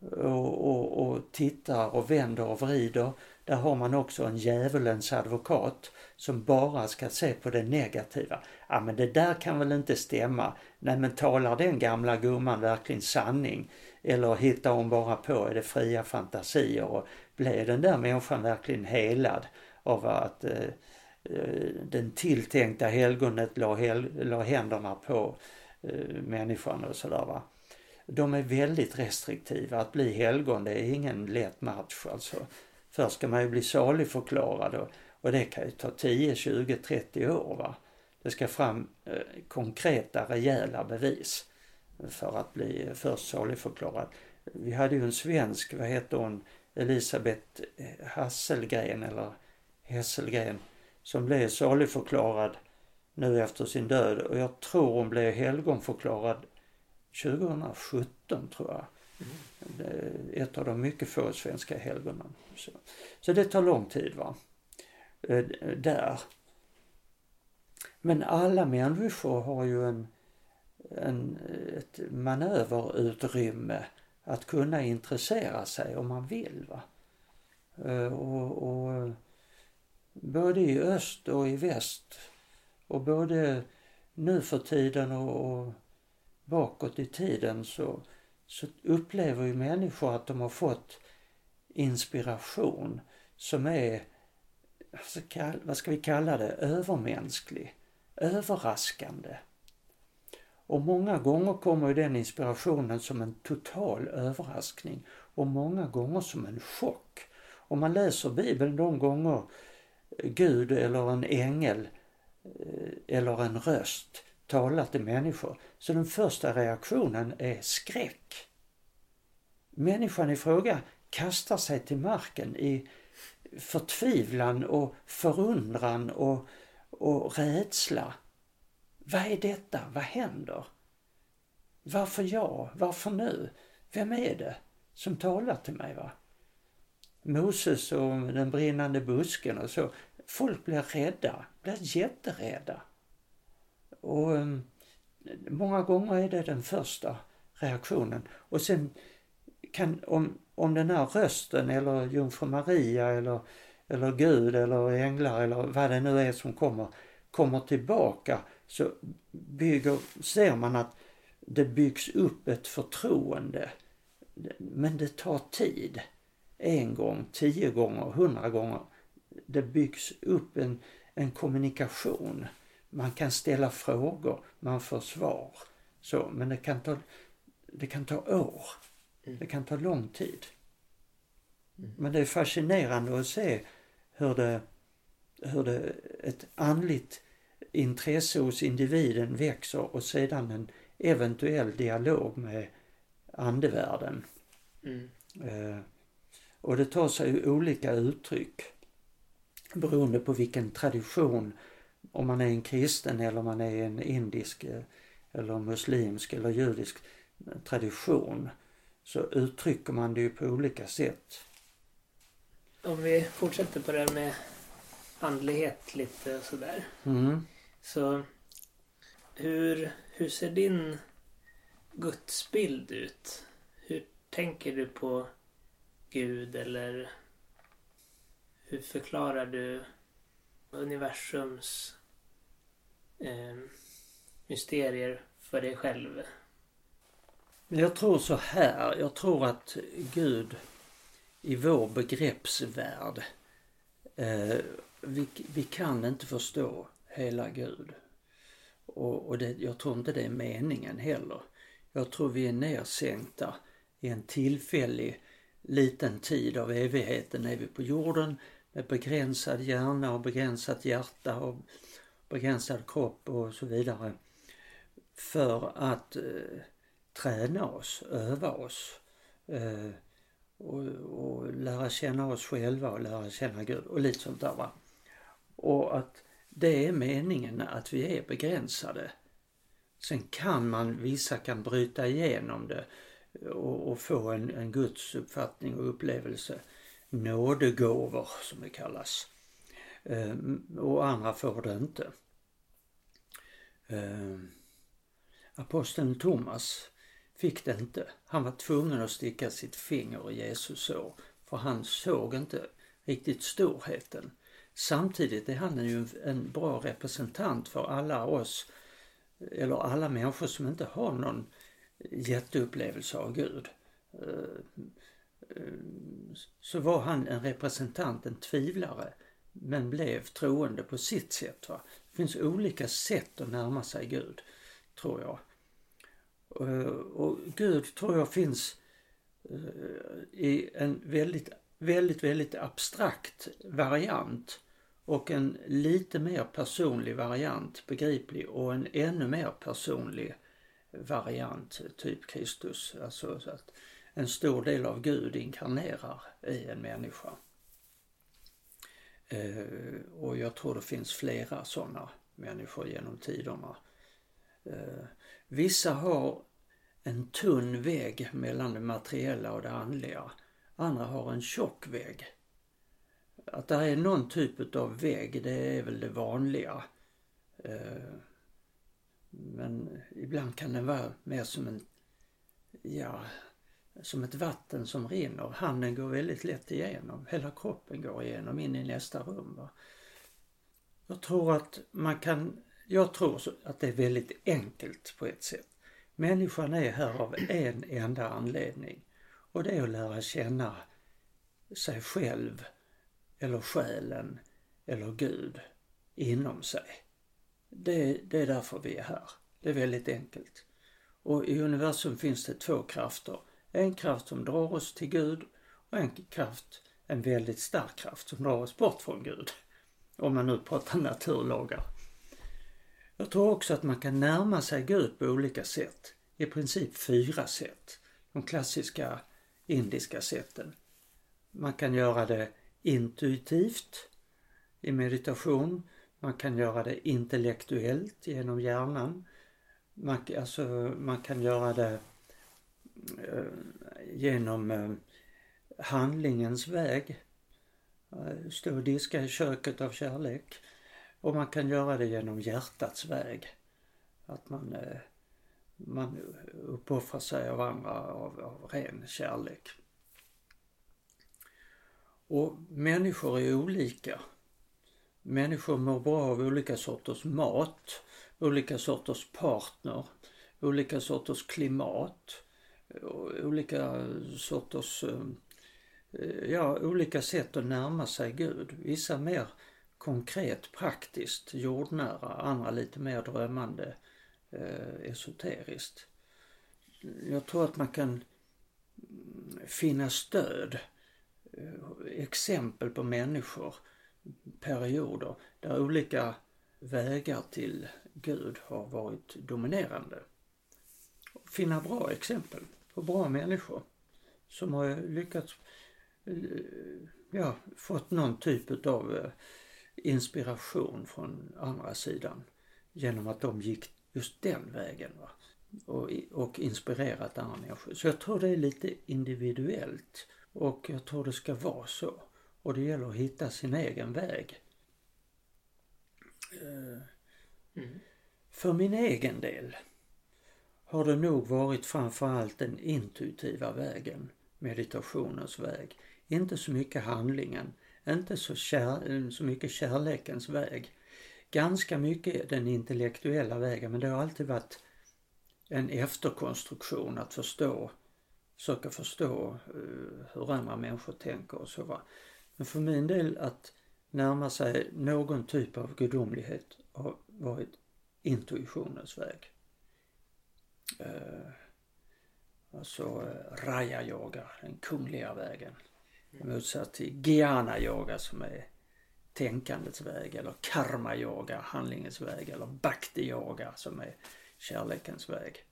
och, och, och tittar och vänder och vrider. Där har man också en djävulens advokat som bara ska se på det negativa. Ja men det där kan väl inte stämma. Nej men talar den gamla gumman verkligen sanning? Eller hittar hon bara på, är det fria fantasier? Och blev den där människan verkligen helad av att eh, eh, den tilltänkta helgonet la, hel, la händerna på eh, människan och sådär va. de är väldigt restriktiva. Att bli helgon det är ingen lätt match alltså. Först ska man ju bli saligförklarad och, och det kan ju ta 10, 20, 30 år. Va? Det ska fram eh, konkreta, rejäla bevis för att bli först saligförklarad. Vi hade ju en svensk, vad heter hon, Elisabeth eh, Hasselgren eller Hesselgren som blev saligförklarad nu efter sin död och jag tror hon blev helgonförklarad 2017 tror jag. Eh, ett av de mycket få svenska helgonen. Så, så det tar lång tid va. Eh, där. Men alla människor har ju en, en, ett manöverutrymme att kunna intressera sig om man vill. Va? Eh, och, och, både i öst och i väst och både nu för tiden och, och bakåt i tiden så, så upplever ju människor att de har fått inspiration som är, vad ska vi kalla det, övermänsklig, överraskande. Och många gånger kommer den inspirationen som en total överraskning och många gånger som en chock. Om man läser Bibeln de gånger Gud eller en ängel eh, eller en röst talar till människor, så den första reaktionen är skräck. Människan i fråga kastar sig till marken i förtvivlan och förundran och, och rädsla. Vad är detta? Vad händer? Varför jag? Varför nu? Vem är det som talar till mig? va? Moses och den brinnande busken och så. Folk blir rädda, blir jätterädda. Och um, många gånger är det den första reaktionen. Och sen kan, om, om den här rösten eller jungfru Maria eller, eller Gud eller änglar eller vad det nu är som kommer, kommer tillbaka så bygger, ser man att det byggs upp ett förtroende. Men det tar tid. En gång, tio gånger, hundra gånger. Det byggs upp en, en kommunikation. Man kan ställa frågor, man får svar. Så, men det kan ta, det kan ta år. Mm. Det kan ta lång tid. Mm. Men det är fascinerande att se hur det, hur det ett andligt intresse hos individen växer och sedan en eventuell dialog med andevärlden. Mm. Eh, och det tar sig olika uttryck beroende på vilken tradition, om man är en kristen eller om man är en indisk eh, eller muslimsk eller judisk tradition så uttrycker man det ju på olika sätt. Om vi fortsätter på det här med andlighet lite sådär. Mm. Så hur, hur ser din gudsbild ut? Hur tänker du på Gud eller hur förklarar du universums eh, mysterier för dig själv? Jag tror så här. Jag tror att Gud i vår begreppsvärld, eh, vi, vi kan inte förstå hela Gud. Och, och det, jag tror inte det är meningen heller. Jag tror vi är nersänkta i en tillfällig liten tid av evigheten är vi på jorden med begränsad hjärna och begränsat hjärta och begränsad kropp och så vidare. För att eh, träna oss, öva oss eh, och, och, lära känna oss själva och lära känna Gud och lite sånt där va. Och att det är meningen att vi är begränsade. Sen kan man, vissa kan bryta igenom det och, och få en, en Guds uppfattning och upplevelse. Nådegåvor som det kallas. Eh, och andra får det inte. Eh, aposteln Thomas fick det inte. Han var tvungen att sticka sitt finger i Jesus sår. För han såg inte riktigt storheten. Samtidigt är han ju en bra representant för alla oss, eller alla människor som inte har någon jätteupplevelse av Gud. Eh, så var han en representant, en tvivlare, men blev troende på sitt sätt. Va? Det finns olika sätt att närma sig Gud, tror jag. Eh, och Gud tror jag finns eh, i en väldigt, väldigt, väldigt abstrakt variant och en lite mer personlig variant, begriplig, och en ännu mer personlig variant, typ Kristus. Alltså att en stor del av Gud inkarnerar i en människa. Eh, och jag tror det finns flera sådana människor genom tiderna. Eh, vissa har en tunn vägg mellan det materiella och det andliga. Andra har en tjock vägg. Att det är någon typ av vägg, det är väl det vanliga. Eh, men ibland kan den vara mer som en, ja, som ett vatten som rinner. Handen går väldigt lätt igenom, hela kroppen går igenom in i nästa rum. Va? Jag tror att man kan, jag tror att det är väldigt enkelt på ett sätt. Människan är här av en enda anledning och det är att lära känna sig själv eller själen eller Gud inom sig. Det, det är därför vi är här. Det är väldigt enkelt. Och i universum finns det två krafter. En kraft som drar oss till Gud och en kraft, en väldigt stark kraft som drar oss bort från Gud. Om man nu pratar naturlagar. Jag tror också att man kan närma sig Gud på olika sätt. I princip fyra sätt. De klassiska indiska sätten. Man kan göra det intuitivt i meditation. Man kan göra det intellektuellt genom hjärnan. Man, alltså, man kan göra det Eh, genom eh, handlingens väg. Eh, stå och diska i köket av kärlek. Och man kan göra det genom hjärtats väg. Att man, eh, man uppoffrar sig av andra av, av ren kärlek. Och människor är olika. Människor mår bra av olika sorters mat, olika sorters partner, olika sorters klimat, Eh, olika sorters, eh, ja, olika sätt att närma sig Gud. Vissa mer konkret, praktiskt, jordnära, andra lite mer drömmande, eh, esoteriskt. Jag tror att man kan mm, finna stöd, eh, exempel på människor, perioder där olika vägar till Gud har varit dominerande. Finna bra exempel på bra människor som har lyckats, eh, ja, fått någon typ av inspiration från andra sidan genom att de gick just den vägen. Va? Och, och inspirerat andra människor. Så jag tror det är lite individuellt och jag tror det ska vara så. Och det gäller att hitta sin egen väg. Eh, mm. För min egen del har det nog varit framförallt den intuitiva vägen, meditationens väg. Inte så mycket handlingen inte så, kär, så mycket kärlekens väg. Ganska mycket den intellektuella vägen men det har alltid varit en efterkonstruktion att förstå, försöka förstå uh, hur andra människor tänker och så va. Men för min del att närma sig någon typ av gudomlighet har varit intuitionens väg. Eh, alltså uh, eh, Raya-yoga, den kungliga vägen. Motsatt till Gyana yoga som är tänkandets väg eller karma yoga, handlingens väg eller bhakti yoga som är kärlekens väg.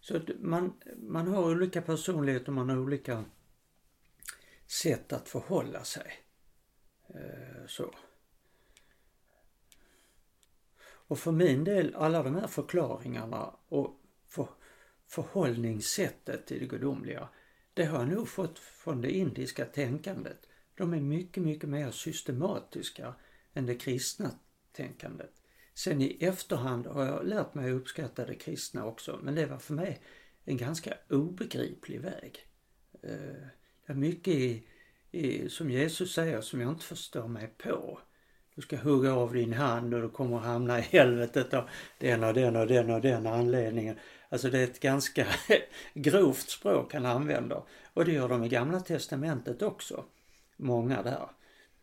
Så man, man har olika personligheter, man har olika sätt att förhålla sig. Eh, så. Och för min del, alla de här förklaringarna och förhållningssättet till det gudomliga det har jag nog fått från det indiska tänkandet. De är mycket, mycket mer systematiska än det kristna tänkandet. Sen i efterhand har jag lärt mig att uppskatta det kristna också, men det var för mig en ganska obegriplig väg. Eh, det är mycket i, i, som Jesus säger som jag inte förstår mig på. Du ska hugga av din hand och du kommer att hamna i helvetet av den och den och den och den anledningen. Alltså det är ett ganska [laughs] grovt språk han använder. Och det gör de i Gamla Testamentet också. Många där.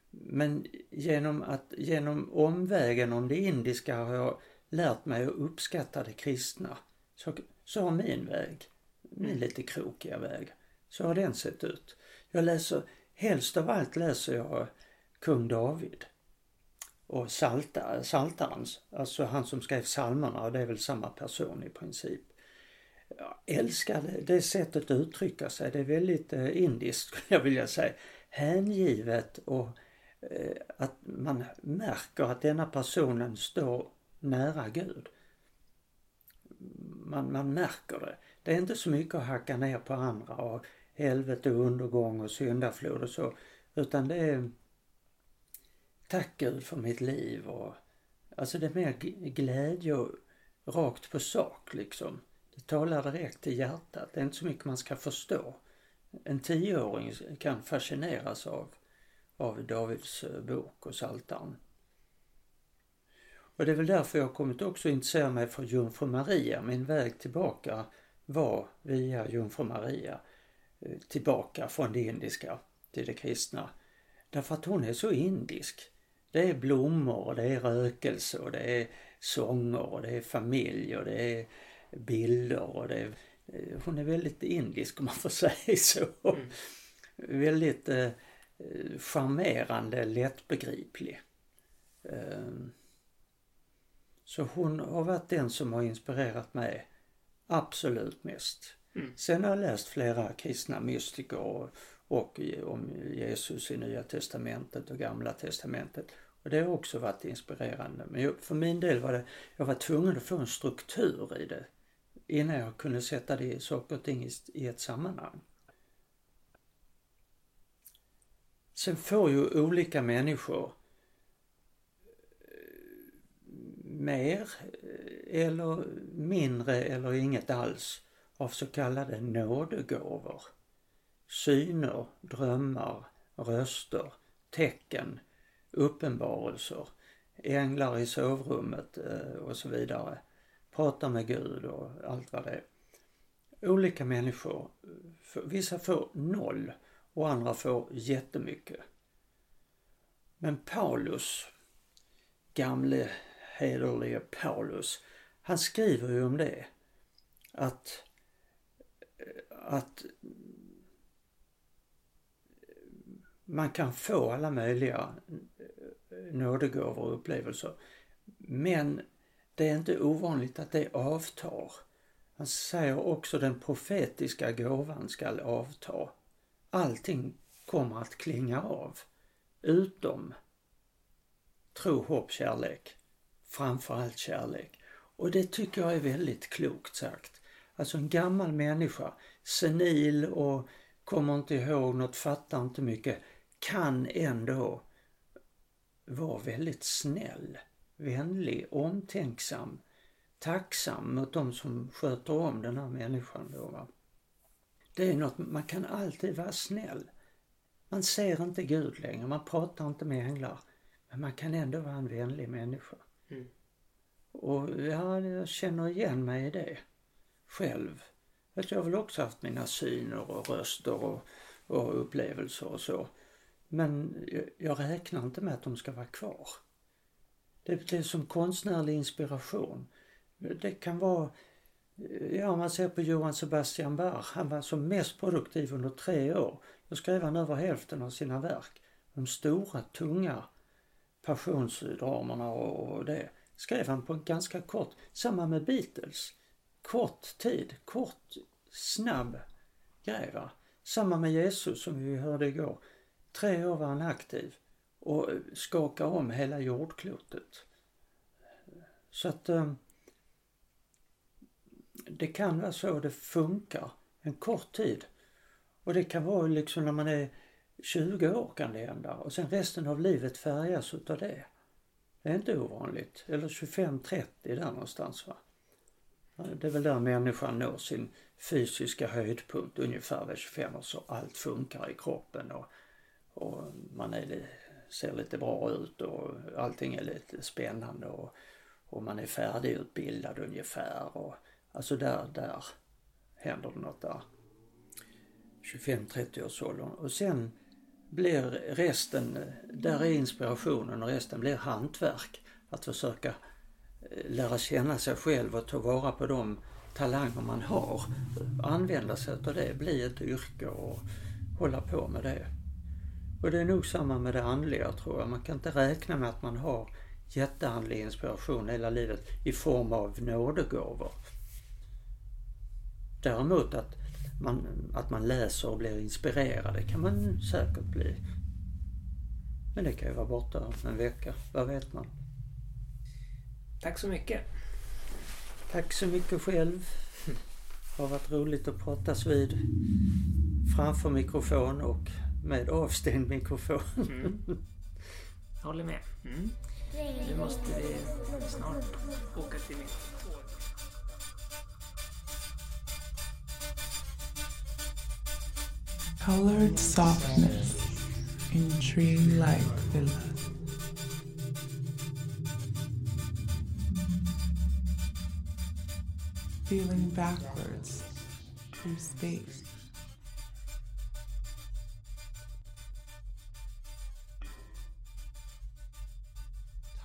Men genom, att, genom omvägen om det indiska har jag lärt mig att uppskatta det kristna. Så, Så har min väg, min lite krokiga väg, så har den sett ut. Jag läser, helst av allt läser jag kung David och Salta, Saltarens, alltså han som skrev psalmerna och det är väl samma person i princip. Jag älskar det, det sättet att uttrycka sig, det är väldigt eh, indiskt skulle jag vilja säga. Hängivet och eh, att man märker att denna personen står nära Gud. Man, man märker det. Det är inte så mycket att hacka ner på andra och helvete och undergång och syndaflod och så. Utan det är tack Gud för mitt liv och alltså det är mer glädje och rakt på sak liksom. Det talar direkt till hjärtat. Det är inte så mycket man ska förstå. En tioåring kan fascineras av, av Davids eh, bok och Saltan. Och det är väl därför jag kommit också intressera mig för Jungfru Maria. Min väg tillbaka var via Jungfru Maria. Eh, tillbaka från det indiska till det kristna. Därför att hon är så indisk. Det är blommor och det är rökelse och det är sånger och det är familj och det är bilder och det är, eh, hon är väldigt indisk om man får [laughs] säga så. Mm. väldigt eh, charmerande, lättbegriplig. Eh, så hon har varit den som har inspirerat mig absolut mest. Mm. Sen har jag läst flera kristna mystiker och, och om Jesus i Nya Testamentet och Gamla Testamentet. Och det har också varit inspirerande. Men jag, för min del var det, jag var tvungen att få en struktur i det innan jag kunde sätta det saker och ting i, i ett sammanhang. Sen får ju olika människor eh, mer eh, eller mindre eller inget alls av så kallade nådegåvor. Syner, drömmar, röster, tecken, uppenbarelser, änglar i sovrummet eh, och så vidare. Prata med Gud och allt vad det är. Olika människor, vissa får noll och andra får jättemycket. Men Paulus, gamle hederlige Paulus, han skriver ju om det. Att eh, att man kan få alla möjliga eh, nådegåvor och upplevelser. Men det är inte ovanligt att det avtar. Han säger också den profetiska gåvan skall avta. Allting kommer att klinga av. Utom tro, hopp, kärlek. Framförallt kärlek. Och det tycker jag är väldigt klokt sagt. Alltså en gammal människa, senil och kommer inte ihåg något, fattar inte mycket, kan ändå vara väldigt snäll, vänlig, omtänksam, tacksam mot de som sköter om den här människan då va. Det är något, man kan alltid vara snäll. Man ser inte Gud längre, man pratar inte med änglar. Men man kan ändå vara en vänlig människa. Mm. Och ja, jag känner igen mig i det själv. Att jag har väl också haft mina syner och röster och, och upplevelser och så. Men jag, räknar inte med att de ska vara kvar. Det, är som konstnärlig inspiration. Det kan vara, ja om man ser på Johann Sebastian Bach, han var som mest produktiv under tre år. Då skrev han över hälften av sina verk. De stora, tunga passionsdramerna och, och det skrev han på en ganska kort. Samma med Beatles kort tid, kort, snabb grej va. Samma med Jesus som vi hörde igår. Tre år var han aktiv och skakade om hela jordklotet. Så att eh, det kan vara så det funkar en kort tid. Och det kan vara liksom när man är 20 år kan det hända och sen resten av livet färgas utav det. Det är inte ovanligt. Eller 25-30 där någonstans va. Det är väl där människan når sin fysiska höjdpunkt ungefär vid 25 år så allt funkar i kroppen och, och man är, ser lite bra ut och allting är lite spännande och, och man är färdigutbildad ungefär och alltså där, där händer det något där. 25-30 års åldern och sen blir resten, där är inspirationen och resten blir hantverk. Att försöka eh, lära känna sig själv och ta vara på de talanger man har, använda sig av det, bli ett yrke och hålla på med det. Och det är nog samma med det andliga tror jag. Man kan inte räkna med att man har jätteandlig inspiration hela livet i form av nådegåvor. Däremot att man, att man läser och blir inspirerad, det kan man säkert bli. Men det kan ju vara borta en vecka, vad vet man? Tack så mycket. Tack så mycket själv. Det har varit roligt att pratas vid framför mikrofon och med avstängd mikrofon. Mm. Jag håller med. Mm. Nu måste vi snart åka till mitt tåg. Colored softness in dreamlike villas. Feeling backwards through space.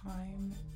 Time